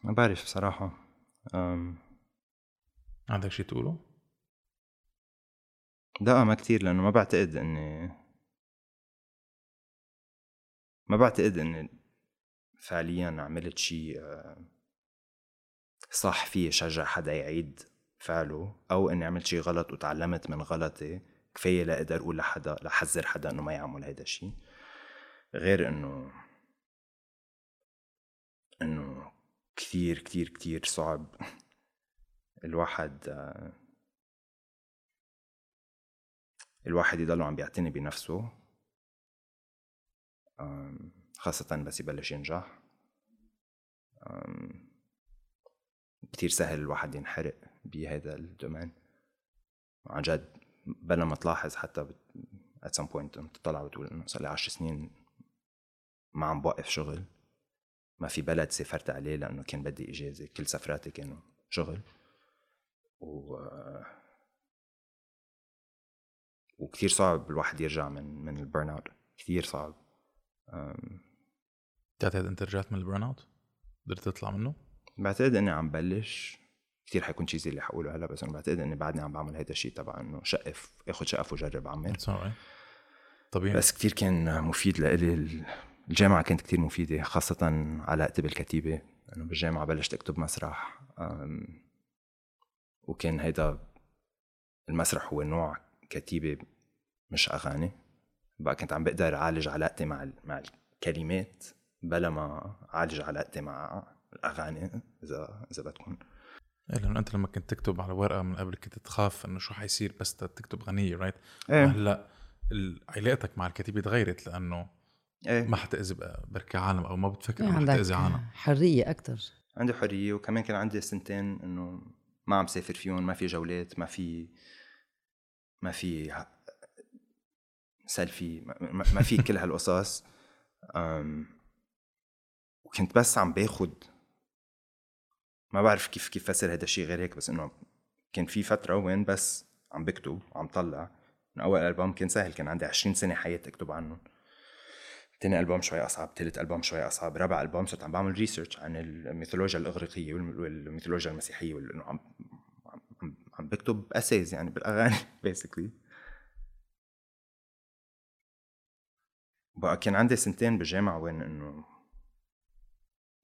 Speaker 1: ما بعرف صراحة أم،
Speaker 2: عندك شيء تقوله؟
Speaker 1: لا ما كتير لأنه ما بعتقد إني ما بعتقد اني فعليا عملت شيء آه، صح فيه شجع حدا يعيد فعله أو إني عملت شيء غلط وتعلمت من غلطي كفاية لاقدر أقول لحدا لحذر حدا إنه ما يعمل هيدا الشيء. غير إنه إنه كتير كتير كتير صعب الواحد آه، الواحد يضله عم بيعتني بنفسه. خاصة بس يبلش ينجح. كتير سهل الواحد ينحرق بهذا الدومين. عن جد بلا ما تلاحظ حتى بت... at some point تطلع وتقول إنه صار لي 10 سنين ما عم بوقف شغل. ما في بلد سافرت عليه لأنه كان بدي إجازة كل سفراتي كانوا شغل. و وكتير صعب الواحد يرجع من من ال burn out كثير صعب. أم،
Speaker 2: بتعتقد أنت رجعت من ال burn out؟ قدرت تطلع منه؟
Speaker 1: بعتقد إني عم بلش. كثير حيكون شيء اللي حقوله هلا بس أنا بعتقد إني بعدني عم بعمل هيدا الشيء تبع إنه شقف آخذ شقف وجرب
Speaker 2: alright. طبيعي.
Speaker 1: بس كتير كان مفيد لإلي. الجامعة كانت كتير مفيدة خاصة علاقتي بالكتيبة لأنه بالجامعة بلشت أكتب مسرح. وكان هيدا المسرح هو نوع كتيبة مش أغاني. بقى كنت عم بقدر أعالج علاقتي مع ال- مع الكلمات بلا ما أعالج علاقتي مع الأغاني إذا إذا بدكم.
Speaker 2: إيه لأنه أنت لما كنت تكتب على ورقة من قبل كنت تخاف إنه شو حيصير بس تكتب غنية right؟
Speaker 1: إيه.
Speaker 2: هلا علاقتك مع الكتيبه تغيرت لأنه
Speaker 1: إيه.
Speaker 2: ما حتأذي بركي عالم أو ما بتفكر
Speaker 4: إنه
Speaker 2: حتأذي عالم.
Speaker 4: حرية أكثر
Speaker 1: عندي حرية وكمان كان عندي سنتين إنه ما عم سافر فيهم ما في جولات ما في ما في سيلفي ما, في كل هالقصص. وكنت بس عم باخد ما بعرف كيف كيف فسر هذا الشيء غير هيك بس إنه كان في فترة وين بس عم بكتب وعم طلع. من أول ألبوم كان سهل كان عندي 20 سنة حياة أكتب عنهم تاني ألبوم شوي أصعب تالت ألبوم شوي أصعب رابع ألبوم صرت عم بعمل research عن الميثولوجيا الإغريقية والم- والميثولوجيا المسيحية وال- إنه عم عم, بكتب essays يعني بالأغاني basically بقى كان عندي سنتين بالجامعة وين إنه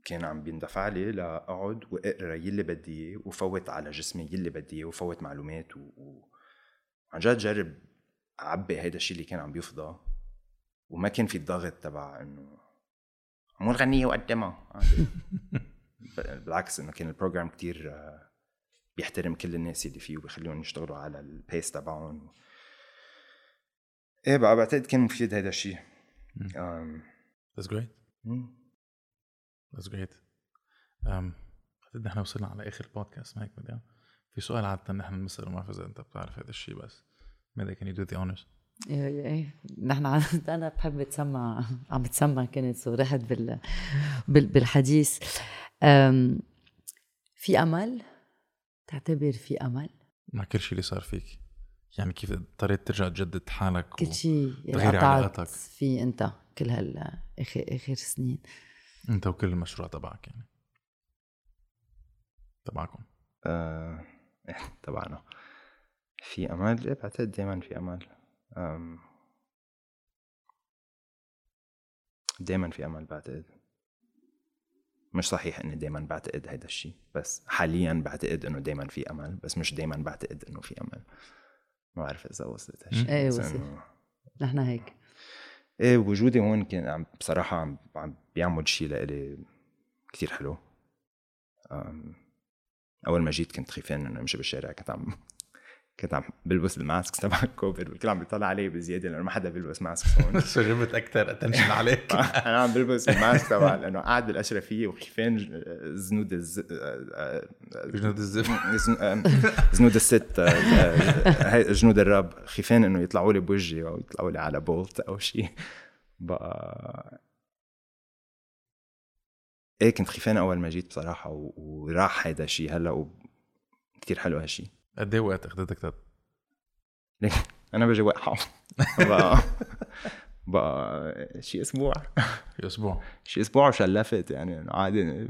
Speaker 1: كان عم بيندفع لي لأقعد وأقرأ يلي بدي إياه وفوت على جسمي يلي بدي إياه وفوت معلومات و... و... عن جد جرب أعبي هيدا الشيء اللي كان عم بيفضى وما كان في الضغط تبع إنه عمول غنية وقدمها. بالعكس إنه كان ال program كتير آه، بيحترم كل الناس اللي فيه وبيخليهم يشتغلوا على ال pace تبعهم. إيه بقى بعتقد كان مفيد هذا الشيء أم،
Speaker 2: That's great.
Speaker 1: مم.
Speaker 2: That's great. Um, بعتقد نحن وصلنا على آخر ما هيك بدي في سؤال عادة نحن بنسأله ما بعرف اذا أنت بتعرف هذا الشيء بس. maybe can you do the honors?
Speaker 4: إيه. إيه نحن عادة أنا بحب أتسمع عم بتسمع كنت ورحت بال... بال... بالحديث. أم... في أمل؟ تعتبر في أمل؟
Speaker 2: مع كل شيء اللي صار فيك. يعني كيف اضطريت ترجع تجدد حالك
Speaker 4: كل شيء
Speaker 2: تغيير
Speaker 4: قطعت
Speaker 2: علاقاتك.
Speaker 4: فيه أنت كل هال اخر آخر سنين.
Speaker 2: أنت وكل المشروع تبعك يعني. تبعكم.
Speaker 1: آه، إيه، تبعنا. في امل إيه بعتقد دائما في امل أم، دائما في امل بعتقد. مش صحيح إني دائما بعتقد هيدا الشيء بس حاليا بعتقد إنه دائما في امل بس مش دائما بعتقد إنه في امل ما بعرف إذا وصلت هالشيء
Speaker 4: إيه،
Speaker 1: بس
Speaker 4: وصل.
Speaker 1: إنه-
Speaker 4: نحن هيك.
Speaker 1: إيه وجودي هون كان عم بصراحة عم, عم بيعمل شيء لإلي كتير حلو. أول ما جيت كنت خيفان إنه أمشي بالشارع كنت عم كنت عم بلبس ال mask تبع الكوفيد والكل عم بيطلع علي بزيادة لأنه ما حدا بيلبس mask هون
Speaker 2: so جبت أكثر attention عليك
Speaker 1: أنا عم بلبس ال mask تبع لأنه قاعد بالأشرفية وخيفان ج- زنود الز...
Speaker 2: جنود الزفت
Speaker 1: زن- أم، زنود الست آه، آه، هاي جنود الرب خيفان إنه يطلعوا لي بوجهي أو يطلعوا لي على بولت أو شيء بقى إيه كنت خيفان أول ما جيت بصراحة. وراح هيدا الشيء هلأ. كثير حلو هالشيء
Speaker 2: قد إيه وقت اخذتك تت-
Speaker 1: أنا بجي وقحه بقى بقى شيء أسبوع.
Speaker 2: في أسبوع.
Speaker 1: شيء أسبوع وشلفت يعني. عادي.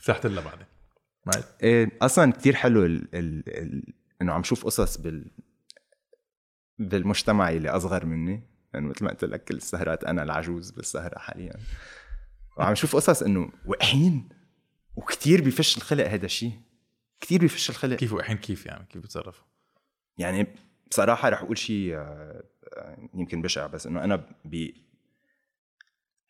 Speaker 2: فتحت لها بعدين.
Speaker 1: إيه أصلا كتير حلو ال ال ال إنه عم شوف قصص بال بالمجتمع اللي أصغر مني. لأنه مثل ما قلت لك كل السهرات أنا العجوز بالسهرة حاليا. وعم شوف قصص إنه وقحين وكتير بفش الخلق هذا الشيء كتير بفش الخلق
Speaker 2: كيف وحين كيف يعني؟ كيف بتصرفوا
Speaker 1: يعني بصراحة رح أقول شيء آه، يمكن بشع بس إنه أنا ب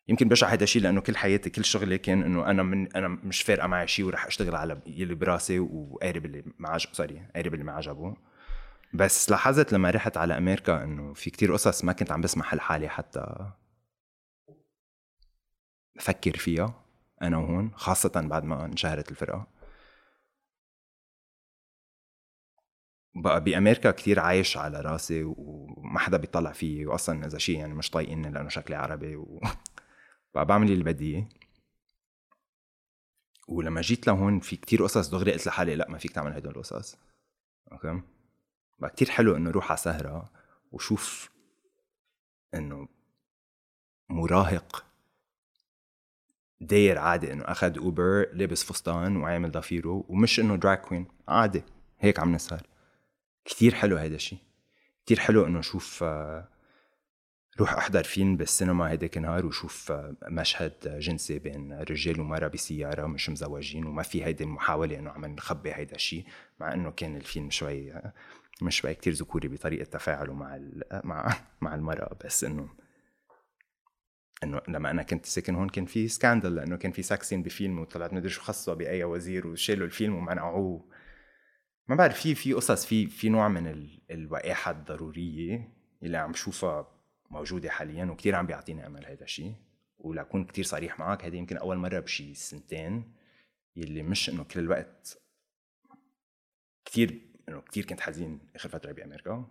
Speaker 1: يمكن بشع هذا الشيء لأنه كل حياتي كل شغلي كان إنه أنا من أنا مش فارقه معي شيء ورح أشتغل على يلي براسي وقارب اللي ما عجب سوري قارب اللي ما عجبه. بس لاحظت لما رحت على أمريكا إنه في كتير قصص ما كنت عم بسمح لحالي حتى أفكر فيها أنا وهون خاصة بعد ما انشهرت الفرقة. بقى بأمريكا كتير عايش على رأسي وما حدا بيطلع فيي واصلا اذا شيء يعني مش طايقيني لأنه شكلي عربي و... بقى بعمل اللي بدي. ولما جيت لهون في كتير قصص دغري قلت لحالي لأ ما فيك تعمل هدول القصص. أوكي؟ بقى كتير حلو إنه روح على سهرة وشوف إنه مراهق داير عادي إنه أخذ Uber لابس فستان وعامل ضفيره ومش إنه drag queen عادي هيك عم نسهر. كتير حلو هيدا الشيء كتير حلو إنه أشوف آه، روح أحضر فيلم بالسينما هيداك النهار وشوف آه، مشهد جنسي بين رجال ومرأة بسيارة مش مزوجين وما في هيدي المحاولة إنه عم نخبي هيدا الشيء مع إنه كان الفيلم شوي آه، مش شوي كتير ذكوري بطريقة تفاعله مع مع مع المرأة بس إنه إنه لما أنا كنت ساكن هون كان في scandal لأنه كان في sex scene بفيلم وطلعت مدري شو خصه بأي وزير وشالوا الفيلم ومنعوه. ما بعرف في في قصص في في نوع من ال- الوقاحه الضرورية اللي عم شوفها موجودة حاليا وكثير عم بيعطيني أمل هذا الشيء ولأكون كتير صريح معك هذه يمكن أول مرة بشي سنتين يلي مش إنه كل الوقت كتير إنه كتير كنت حزين آخر فترة بأمريكا.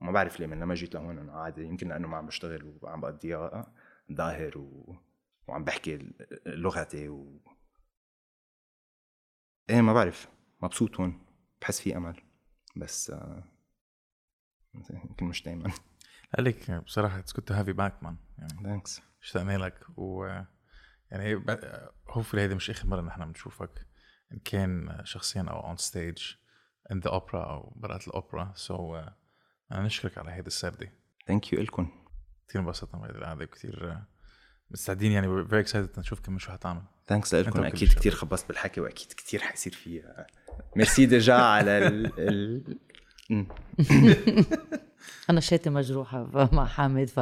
Speaker 1: وما بعرف ليه من لما جيت لهون إنه عادي يمكن لأنه ما عم بشتغل وعم بقضيها ظاهر و... وعم بحكي لغتي و... إيه ما بعرف. مبسوط هون. بحس في أمل بس يمكن مش دايما.
Speaker 2: قالك بصراحة it's good to have you back man يعني
Speaker 1: thanks
Speaker 2: اشتقنا لك و يعني hopefully هيدي مش آخر مرة نحن بنشوفك إن كان شخصيا أو on stage in the opera أو برات الأوبرا. so أنا نشكرك على هيدي السردة.
Speaker 1: thank you الكم
Speaker 2: كثير انبسطنا بهيدي القعدة كثير مستعدين يعني very excited نشوف كم شو حتعمل. thanks
Speaker 1: لكم
Speaker 2: أكيد.
Speaker 1: كثير خبصت بالحكي وأكيد كثير حيصير في merci déjà على ال... ال...
Speaker 4: أنا شاتي مجروحة مع حامد ف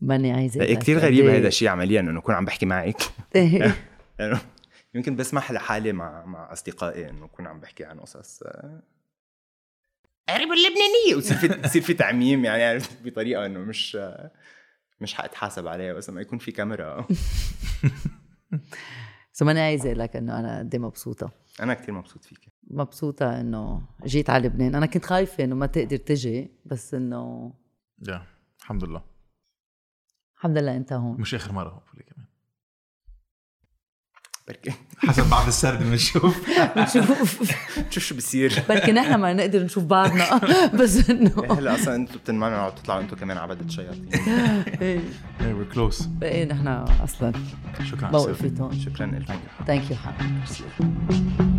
Speaker 4: ماني عايزة
Speaker 1: كثير غريب. هذا الشيء عمليا إنه اكون عم بحكي معك.
Speaker 4: إيه.
Speaker 1: يمكن بسمح لحالي مع مع أصدقائي إنه اكون عم بحكي عن قصص آه، قريب اللبنانية. ويصير في يصير في تعميم يعني عرفت؟ بطريقة إنه مش مش حأتحاسب عليها بس لما يكون في كاميرا.
Speaker 4: بس ماني عايزة أقول لك إنه أنا قد إيه مبسوطة.
Speaker 1: أنا كتير مبسوط فيك.
Speaker 4: مبسوطة إنه جيت على لبنان. أنا كنت خايفة إنه ما تقدر تجي بس إنه
Speaker 2: يا الحمد لله.
Speaker 4: الحمد لله أنت هون.
Speaker 2: مش آخر مرة هوبفولي كمان
Speaker 1: بركي.
Speaker 2: حسب بعد السرد بنشوف.
Speaker 4: نشوف
Speaker 1: شوف شو بصير
Speaker 4: بركي نحن ما نقدر نشوف بعضنا. بس إنه.
Speaker 1: هلا أصلا أنتم بتنمنعوا تطلعوا أنتم كمان عبدة شياطين
Speaker 4: إيه،
Speaker 2: إيه we're close
Speaker 4: إيه نحن أصلا
Speaker 2: شكرا.
Speaker 4: موقفي
Speaker 1: شكرا لك
Speaker 4: thank you حبيبي.